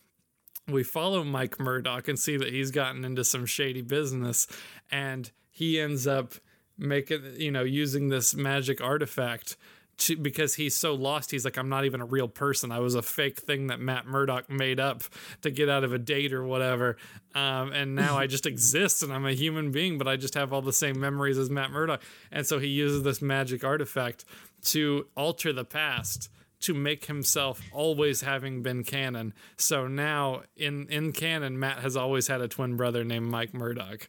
S2: we follow Mike Murdock and see that he's gotten into some shady business and he ends up making you know using this magic artifact to, because he's so lost he's like I'm not even a real person I was a fake thing that Matt Murdock made up to get out of a date or whatever um, and now I just exist and I'm a human being but I just have all the same memories as Matt Murdock and so he uses this magic artifact to alter the past to make himself always having been canon. So now in in canon, Matt has always had a twin brother named Mike Murdock.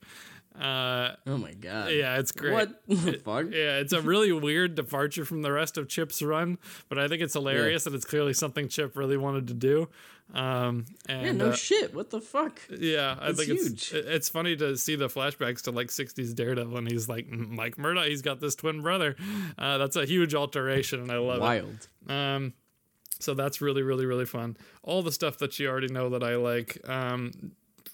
S2: Uh,
S1: Oh my god.
S2: yeah, it's great.
S1: What the fuck?
S2: Yeah, it's a really weird departure from the rest of Chip's run, but I think it's hilarious and it's clearly something Chip really wanted to do. Um, and
S1: Yeah, no
S2: uh,
S1: shit. What the fuck?
S2: yeah, I
S1: It's
S2: think
S1: huge.
S2: it's it's funny to see the flashbacks to like '60s Daredevil, and he's like Mike Murdock. He's got this twin brother. Uh, that's a huge alteration, and I love it.
S1: Wild.
S2: Um, so that's really, really, really fun. All the stuff that you already know that I like. Um,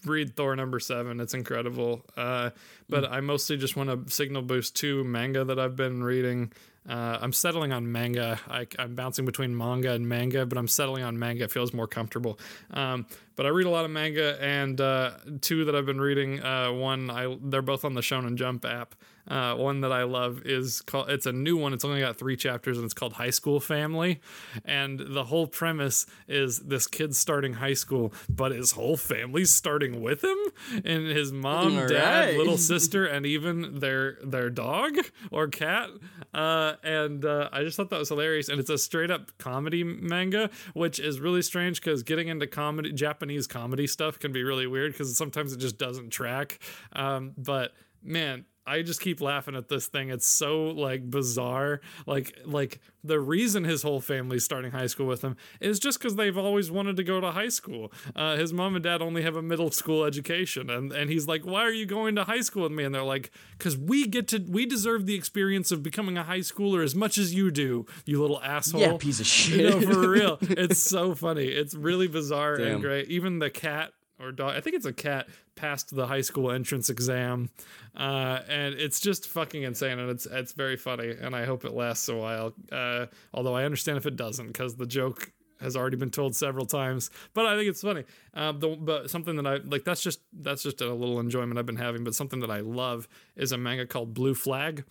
S2: read Thor number seven; it's incredible. Uh, but I mostly just want to signal boost two manga that I've been reading. Uh, I'm settling on manga. I, I'm bouncing between manga and manga, but I'm settling on manga. It feels more comfortable. Um, but I read a lot of manga, and uh, two that I've been reading. Uh, one, I they're both on the Shonen Jump app. Uh, one that I love is called. It's a new one. It's only got three chapters, and it's called High School Family. And the whole premise is this kid's starting high school, but his whole family's starting with him, and his mom,
S1: All
S2: dad,
S1: right.
S2: little sister, and even their their dog or cat. Uh, and uh, I just thought that was hilarious. And it's a straight up comedy manga, which is really strange because getting into comedy, Japanese comedy stuff, can be really weird because sometimes it just doesn't track. Um, but man. I just keep laughing at this thing. It's so like bizarre. Like like the reason his whole family's starting high school with him is just because they've always wanted to go to high school. Uh, his mom and dad only have a middle school education, and and he's like, "Why are you going to high school with me?" And they're like, "Cause we get to we deserve the experience of becoming a high schooler as much as you do, you little asshole."
S1: Yeah, piece of shit.
S2: For real. It's so funny. It's really bizarre
S1: Damn.
S2: and great. Even the cat or dog, I think it's a cat, passed the high school entrance exam. Uh, and it's just fucking insane. And it's it's very funny. And I hope it lasts a while. Uh, although I understand if it doesn't, because the joke has already been told several times. But I think it's funny. Um, the, but something that I like that's just that's just a little enjoyment I've been having. But something that I love is a manga called Blue Flag.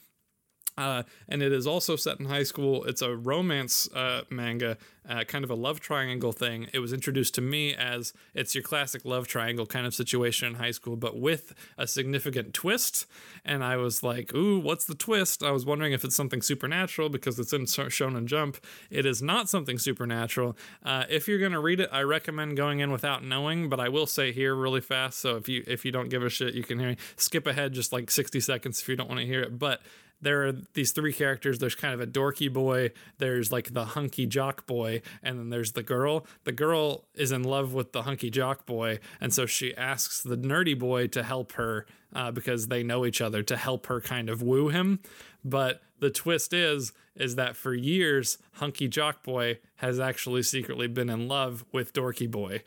S2: Uh, and it is also set in high school. It's a romance uh, manga, uh, kind of a love triangle thing. It was introduced to me as it's your classic love triangle kind of situation in high school, but with a significant twist. And I was like, "Ooh, what's the twist?" I was wondering if it's something supernatural because it's in Shonen Jump. It is not something supernatural. Uh, if you're gonna read it, I recommend going in without knowing. But I will say here really fast, so if you if you don't give a shit, you can hear me. Skip ahead just like 60 seconds if you don't want to hear it. But there are these three characters. There's kind of a dorky boy, there's like the hunky jock boy, and then there's the girl. The girl is in love with the hunky jock boy, and so she asks the nerdy boy to help her uh, because they know each other to help her kind of woo him. But the twist is is that for years, hunky jock boy has actually secretly been in love with dorky boy.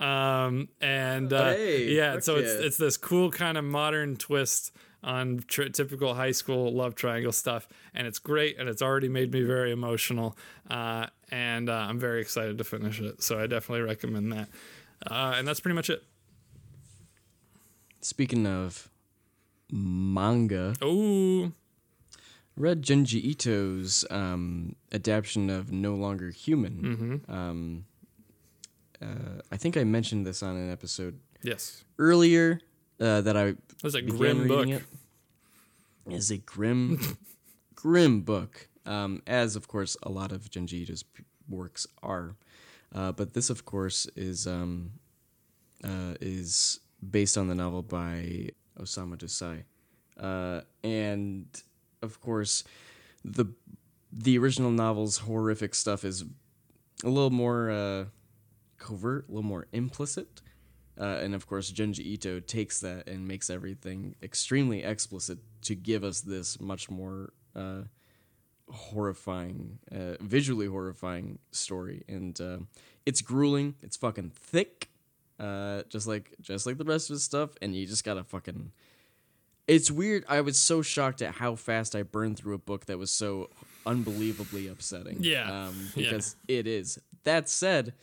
S2: Um, and uh,
S1: Hey,
S2: yeah, so it's it's this cool kind of modern twist on typical high school love triangle stuff, and it's great, and it's already made me very emotional, uh, and uh, I'm very excited to finish it. So I definitely recommend that. Uh, and that's pretty much it.
S1: Speaking of manga,
S2: Oh,
S1: read Junji Ito's um, adaptation of No Longer Human. Um, uh, I think I mentioned this on an episode
S2: yes,
S1: earlier uh, that I
S2: that's a
S1: began
S2: grim book.
S1: it. Is a grim, grim book, um, as of course a lot of p- works are. Uh, but this, of course, is um, uh, is based on the novel by Osamu Dazai, uh, and of course, the the original novel's horrific stuff is a little more uh, covert, a little more implicit. Uh, and of course, Junji Ito takes that and makes everything extremely explicit to give us this much more uh, horrifying, uh, visually horrifying story. And uh, it's grueling. It's fucking thick, uh, just like just like the rest of his stuff. And you just gotta fucking. It's weird. I was so shocked at how fast I burned through a book that was so unbelievably upsetting.
S2: Yeah.
S1: um,
S2: Yeah.
S1: because it is. That said,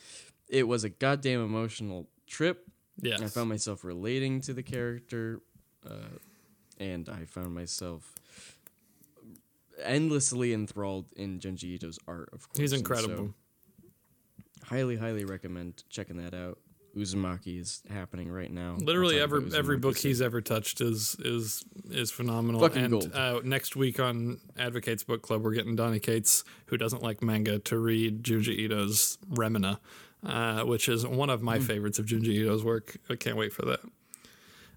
S1: it was a goddamn emotional trip.
S2: Yes,
S1: I found myself relating to the character, uh, and I found myself endlessly enthralled in Junji Ito's art. Of course,
S2: he's
S1: so
S2: incredible.
S1: highly, highly recommend checking that out. Uzumaki is happening right now.
S2: Literally every every book he's ever touched is is is phenomenal.
S1: Fucking
S2: and. Uh, next week on Advocates Book Club, we're getting Donny Cates, who doesn't like manga, to read Junji Ito's Remina, uh, which is one of
S1: Hmm.
S2: my favorites of Junji Ito's work. I can't wait for that.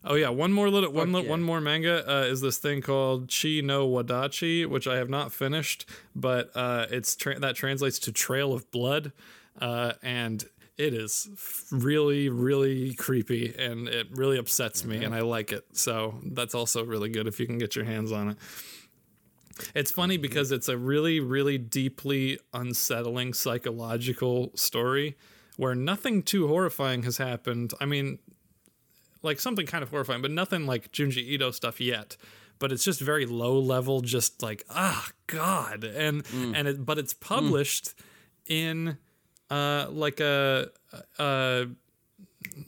S2: Oh yeah, one more little one
S1: Fuck yeah.
S2: one more manga uh, is this thing called Chi no Wadachi, which I have not finished, but uh, it's tra- that translates to Trail of Blood, uh, and it is f- really really creepy and it really upsets me, and I like it. So that's also really good if you can get your hands on it. It's funny because it's a really, really deeply unsettling psychological story where nothing too horrifying has happened. I mean, like something kind of horrifying, but nothing like Junji Ito stuff yet. But it's just very low level, just like ah god, and and it, but it's published in uh like a uh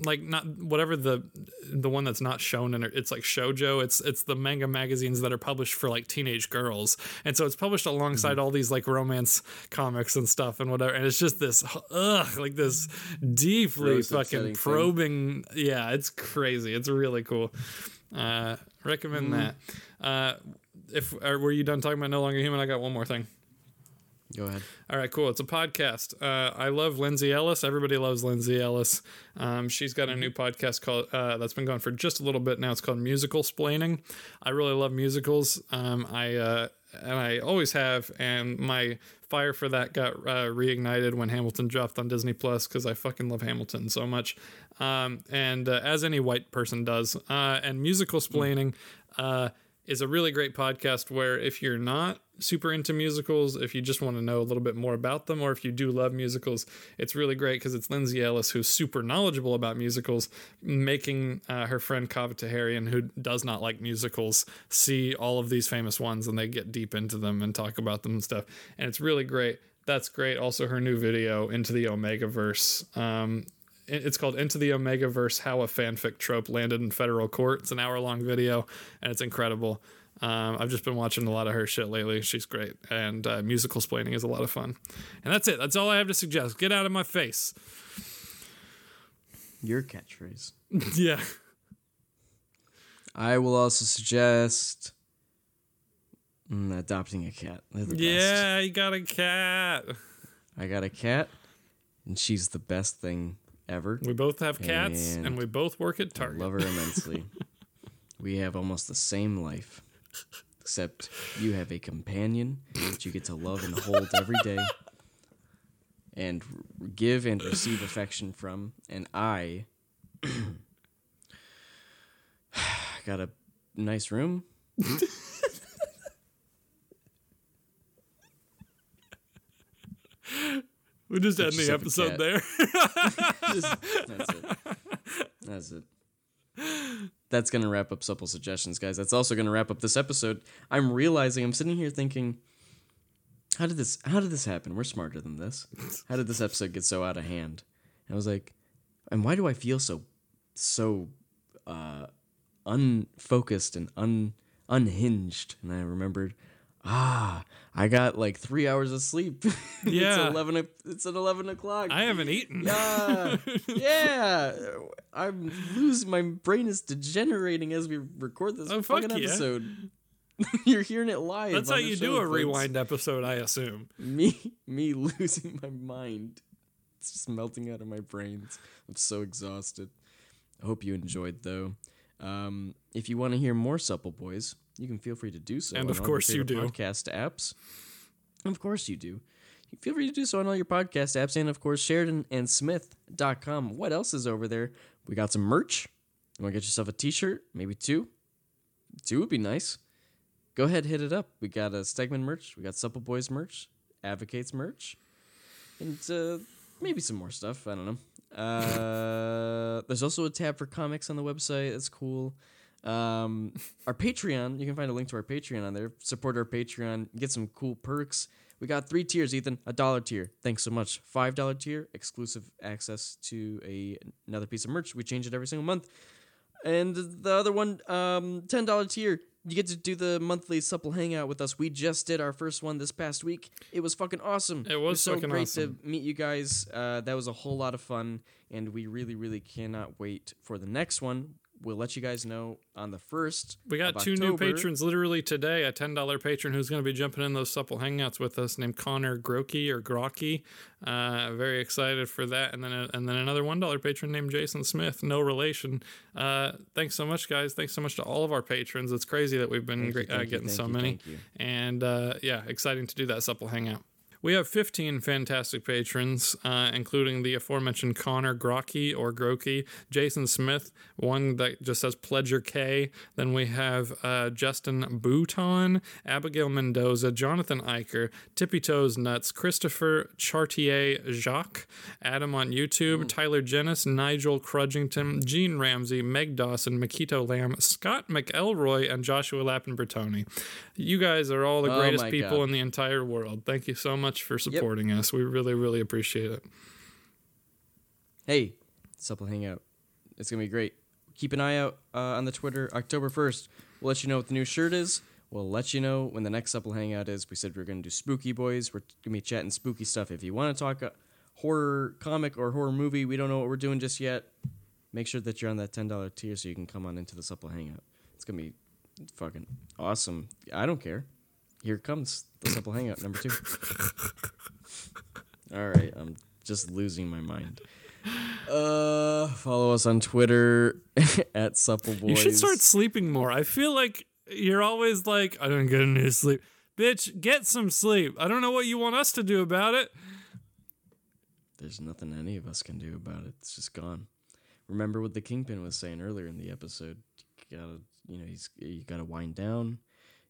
S2: like not whatever the the one that's not shown in it it's like shojo it's it's the manga magazines that are published for like teenage girls. And so it's published alongside all these like romance comics and stuff and whatever. And it's just this ugh like this deeply
S1: Gross,
S2: fucking
S1: upsetting thing.
S2: probing yeah it's crazy. It's really cool. Uh recommend that. Uh if or were you done talking about no longer human? I got one more thing
S1: Go ahead.
S2: all right, cool. It's a podcast. Uh, I love Lindsay Ellis. Everybody loves Lindsay Ellis. Um, she's got a new podcast called uh, that's been going for just a little bit now. It's called Musical Splaining. I really love musicals. Um, I uh, and I always have. And my fire for that got uh, reignited when Hamilton dropped on Disney Plus because I fucking love Hamilton so much. Um, and uh, as any white person does, uh, and musical splaining. Uh, is a really great podcast where if you're not super into musicals, if you just want to know a little bit more about them, or if you do love musicals, it's really great because it's Lindsay Ellis who's super knowledgeable about musicals, making uh, her friend Kaveh Taherian, who does not like musicals, see all of these famous ones and they get deep into them and talk about them and stuff. And it's really great. That's great. Also, her new video, Into the Omega Verse. Um, it's called Into the Omega Verse How a Fanfic Trope Landed in Federal Court. It's an hour long video and it's incredible. Um, I've just been watching a lot of her shit lately. She's great. And uh, musical splaining is a lot of fun. And that's it. That's all I have to suggest. Get out of my face.
S1: Your catchphrase.
S2: yeah.
S1: I will also suggest mm, adopting a cat. The best.
S2: Yeah, you got a cat.
S1: I got a cat, and she's the best thing ever.
S2: We both have cats and,
S1: And
S2: we both work at
S1: I
S2: Target.
S1: love her immensely. we have almost the same life, except you have a companion that you get to love and hold every day, and give and receive affection from. And I got a nice room.
S2: We just end the episode there.
S1: Just- that's it. That's it. That's gonna wrap up supple suggestions, guys. That's also gonna wrap up this episode. I'm realizing I'm sitting here thinking, how did this? How did this happen? We're smarter than this. How did this episode get so out of hand? And I was like, and why do I feel so, so, uh, unfocused and un unhinged? And I remembered, ah, I got like three hours of sleep.
S2: Yeah.
S1: it's eleven. o- It's at eleven o'clock.
S2: I haven't eaten.
S1: Yeah, yeah. I'm losing. My brain is degenerating as we record this
S2: Oh, fuck
S1: fucking
S2: yeah.
S1: episode. You're hearing it live.
S2: That's how you do a rewind episode, I assume.
S1: Me, me losing my mind. It's just melting out of my brains. I'm so exhausted. I hope you enjoyed though. Um, if you want to hear more Supple Boys, you can feel free to do so.
S2: And
S1: on
S2: of
S1: all your
S2: course you do.
S1: Podcast apps. Of course you do. Feel free to do so on all your podcast apps and of course Sheridan and Smith.com. What else is over there? We got some merch. You want to get yourself a t-shirt? Maybe two? Two would be nice. Go ahead, hit it up. We got a Stegman merch. We got Supple Boys merch. Advocates merch. And uh, maybe some more stuff. I don't know. Uh, there's also a tab for comics on the website. That's cool. Um, our Patreon, you can find a link to our Patreon on there. Support our Patreon, get some cool perks. We got three tiers, Ethan. A dollar tier. Thanks so much. Five dollar tier, exclusive access to a another piece of merch. We change it every single month. And the other one, um, ten dollar tier. You get to do the monthly supple hangout with us. We just did our first one this past week. It was fucking awesome.
S2: It was
S1: so
S2: fucking
S1: great
S2: awesome.
S1: to meet you guys. Uh, that was a whole lot of fun, and we really, really cannot wait for the next one. We'll let you guys know on the first.
S2: We got two new patrons literally today. A ten dollar patron who's going to be jumping in those supple hangouts with us, named Connor Grokey or Grocky. Uh, very excited for that. And then a, and then another one dollar patron named Jason Smith, no relation. Uh, thanks so much, guys. Thanks so much to all of our patrons. It's crazy that we've been
S1: you,
S2: uh,
S1: you,
S2: getting
S1: thank
S2: so
S1: you,
S2: many.
S1: you.
S2: And uh, yeah, exciting to do that supple hangout. We have 15 fantastic patrons, uh, including the aforementioned Connor Grocky or Grokey, Jason Smith, one that just says Pledger K. Then we have uh, Justin Bouton, Abigail Mendoza, Jonathan Eicher, Tippy Toes Nuts, Christopher Chartier Jacques, Adam on YouTube, Tyler Jennis, Nigel Crudgington, Gene Ramsey, Meg Dawson, Makito Lamb, Scott McElroy, and Joshua Lappin Bertoni. You guys are all the
S1: Oh
S2: greatest
S1: my
S2: people
S1: God.
S2: in the entire world. Thank you so much for supporting us. We really, really appreciate it.
S1: Hey, supple hangout. It's gonna be great. Keep an eye out uh, on the Twitter. October first, we'll let you know what the new shirt is. We'll let you know when the next supple hangout is. We said we are gonna do spooky boys. We're gonna be chatting spooky stuff. If you want to talk uh, horror comic or horror movie, we don't know what we're doing just yet. Make sure that you're on that ten dollar tier so you can come on into the supple hangout. It's gonna be fucking awesome. I don't care. Here comes supple hangout number two. All right, I'm just losing my mind. Uh, follow us on Twitter at Supple Boys.
S2: You should start sleeping more. I feel like you're always like, I don't get any sleep. Bitch, get some sleep. I don't know what you want us to do about it.
S1: There's nothing any of us can do about it. It's just gone. Remember what the Kingpin was saying earlier in the episode. You gotta, you know, he's you gotta wind down.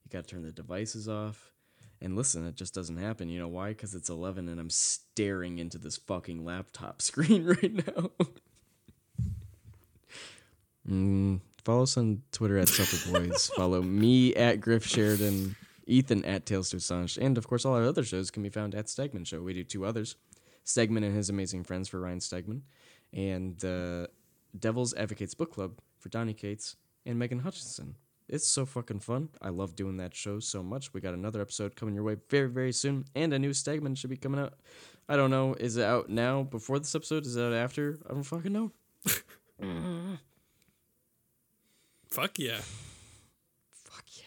S1: You gotta turn the devices off. And listen, it just doesn't happen. You know why? Because it's 11 and I'm staring into this fucking laptop screen right now. mm, follow us on Twitter at Supple Boys. follow me at Griff Sheridan, Ethan at Tales to Astonish, and of course, all our other shows can be found at Stegman Show. We do two others Stegman and his amazing friends for Ryan Stegman, and uh, Devil's Advocates Book Club for Donny Cates and Megan Hutchinson. It's so fucking fun. I love doing that show so much. We got another episode coming your way very, very soon, and a new segment should be coming out. I don't know. Is it out now before this episode? Is it out after? I don't fucking know.
S2: Fuck yeah.
S1: Fuck yeah.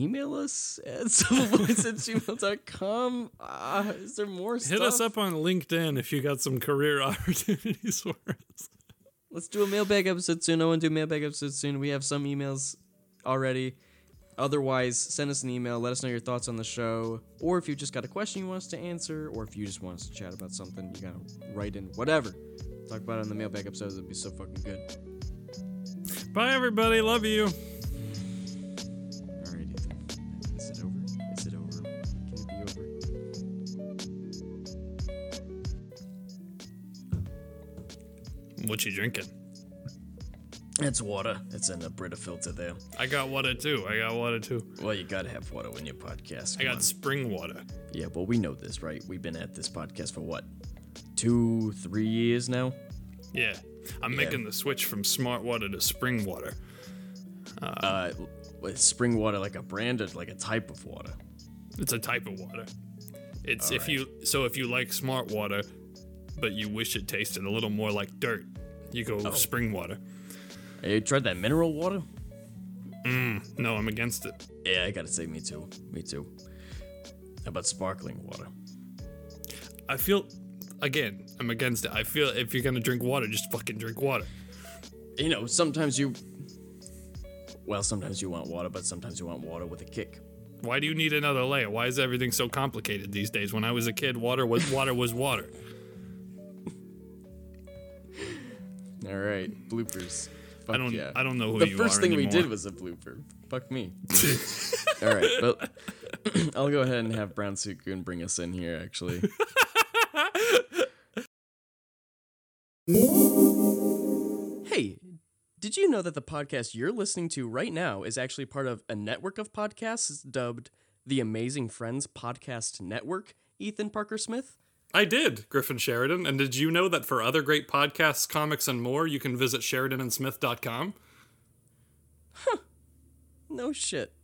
S1: Email us at soulvoice at gmail.com. Uh, is there more stuff?
S2: Hit us up on LinkedIn if you got some career opportunities for us.
S1: Let's do a mailbag episode soon. I want to do a mailbag episode soon. We have some emails already. Otherwise, send us an email. Let us know your thoughts on the show. Or if you just got a question you want us to answer, or if you just want us to chat about something, you gotta write in whatever. Talk about it on the mailbag episode. It'd be so fucking good.
S2: Bye, everybody. Love you. What you drinking?
S1: It's water. It's in a Brita filter there.
S2: I got water too. I got water too.
S1: Well, you gotta have water when you podcast.
S2: I got
S1: on.
S2: spring water.
S1: Yeah, well, we know this, right? We've been at this podcast for what? Two, three years now?
S2: Yeah. I'm making the switch from smart water to spring water.
S1: Uh, with spring water like a brand or like a type of water?
S2: It's a type of water. It's if
S1: Alright.
S2: you so if you like smart water, but you wish it tasted a little more like dirt, you go
S1: Oh.
S2: spring water.
S1: You tried that mineral water?
S2: Mm, no, I'm against it.
S1: Yeah, I gotta say, me too. Me too. How about sparkling water?
S2: I feel again, I'm against it. I feel if you're gonna drink water, just fucking drink water.
S1: You know, sometimes you. Well, sometimes you want water, but sometimes you want water with a kick.
S2: Why do you need another layer? Why is everything so complicated these days? When I was a kid, water was water was water.
S1: All right, bloopers. Fuck
S2: I don't
S1: yeah.
S2: I don't know who you are.
S1: the first thing we did was a blooper. Fuck me. All right, but I'll go ahead and have Brown Suit Goon bring us in here. Actually, hey, did you know that the podcast you're listening to right now is actually part of a network of podcasts dubbed the Amazing Friends Podcast Network? Ethan Parker Smith.
S2: I did, Griffin Sheridan. And did you know that for other great podcasts, comics, and more, you can visit SheridanandSmith.com? Huh.
S1: No shit.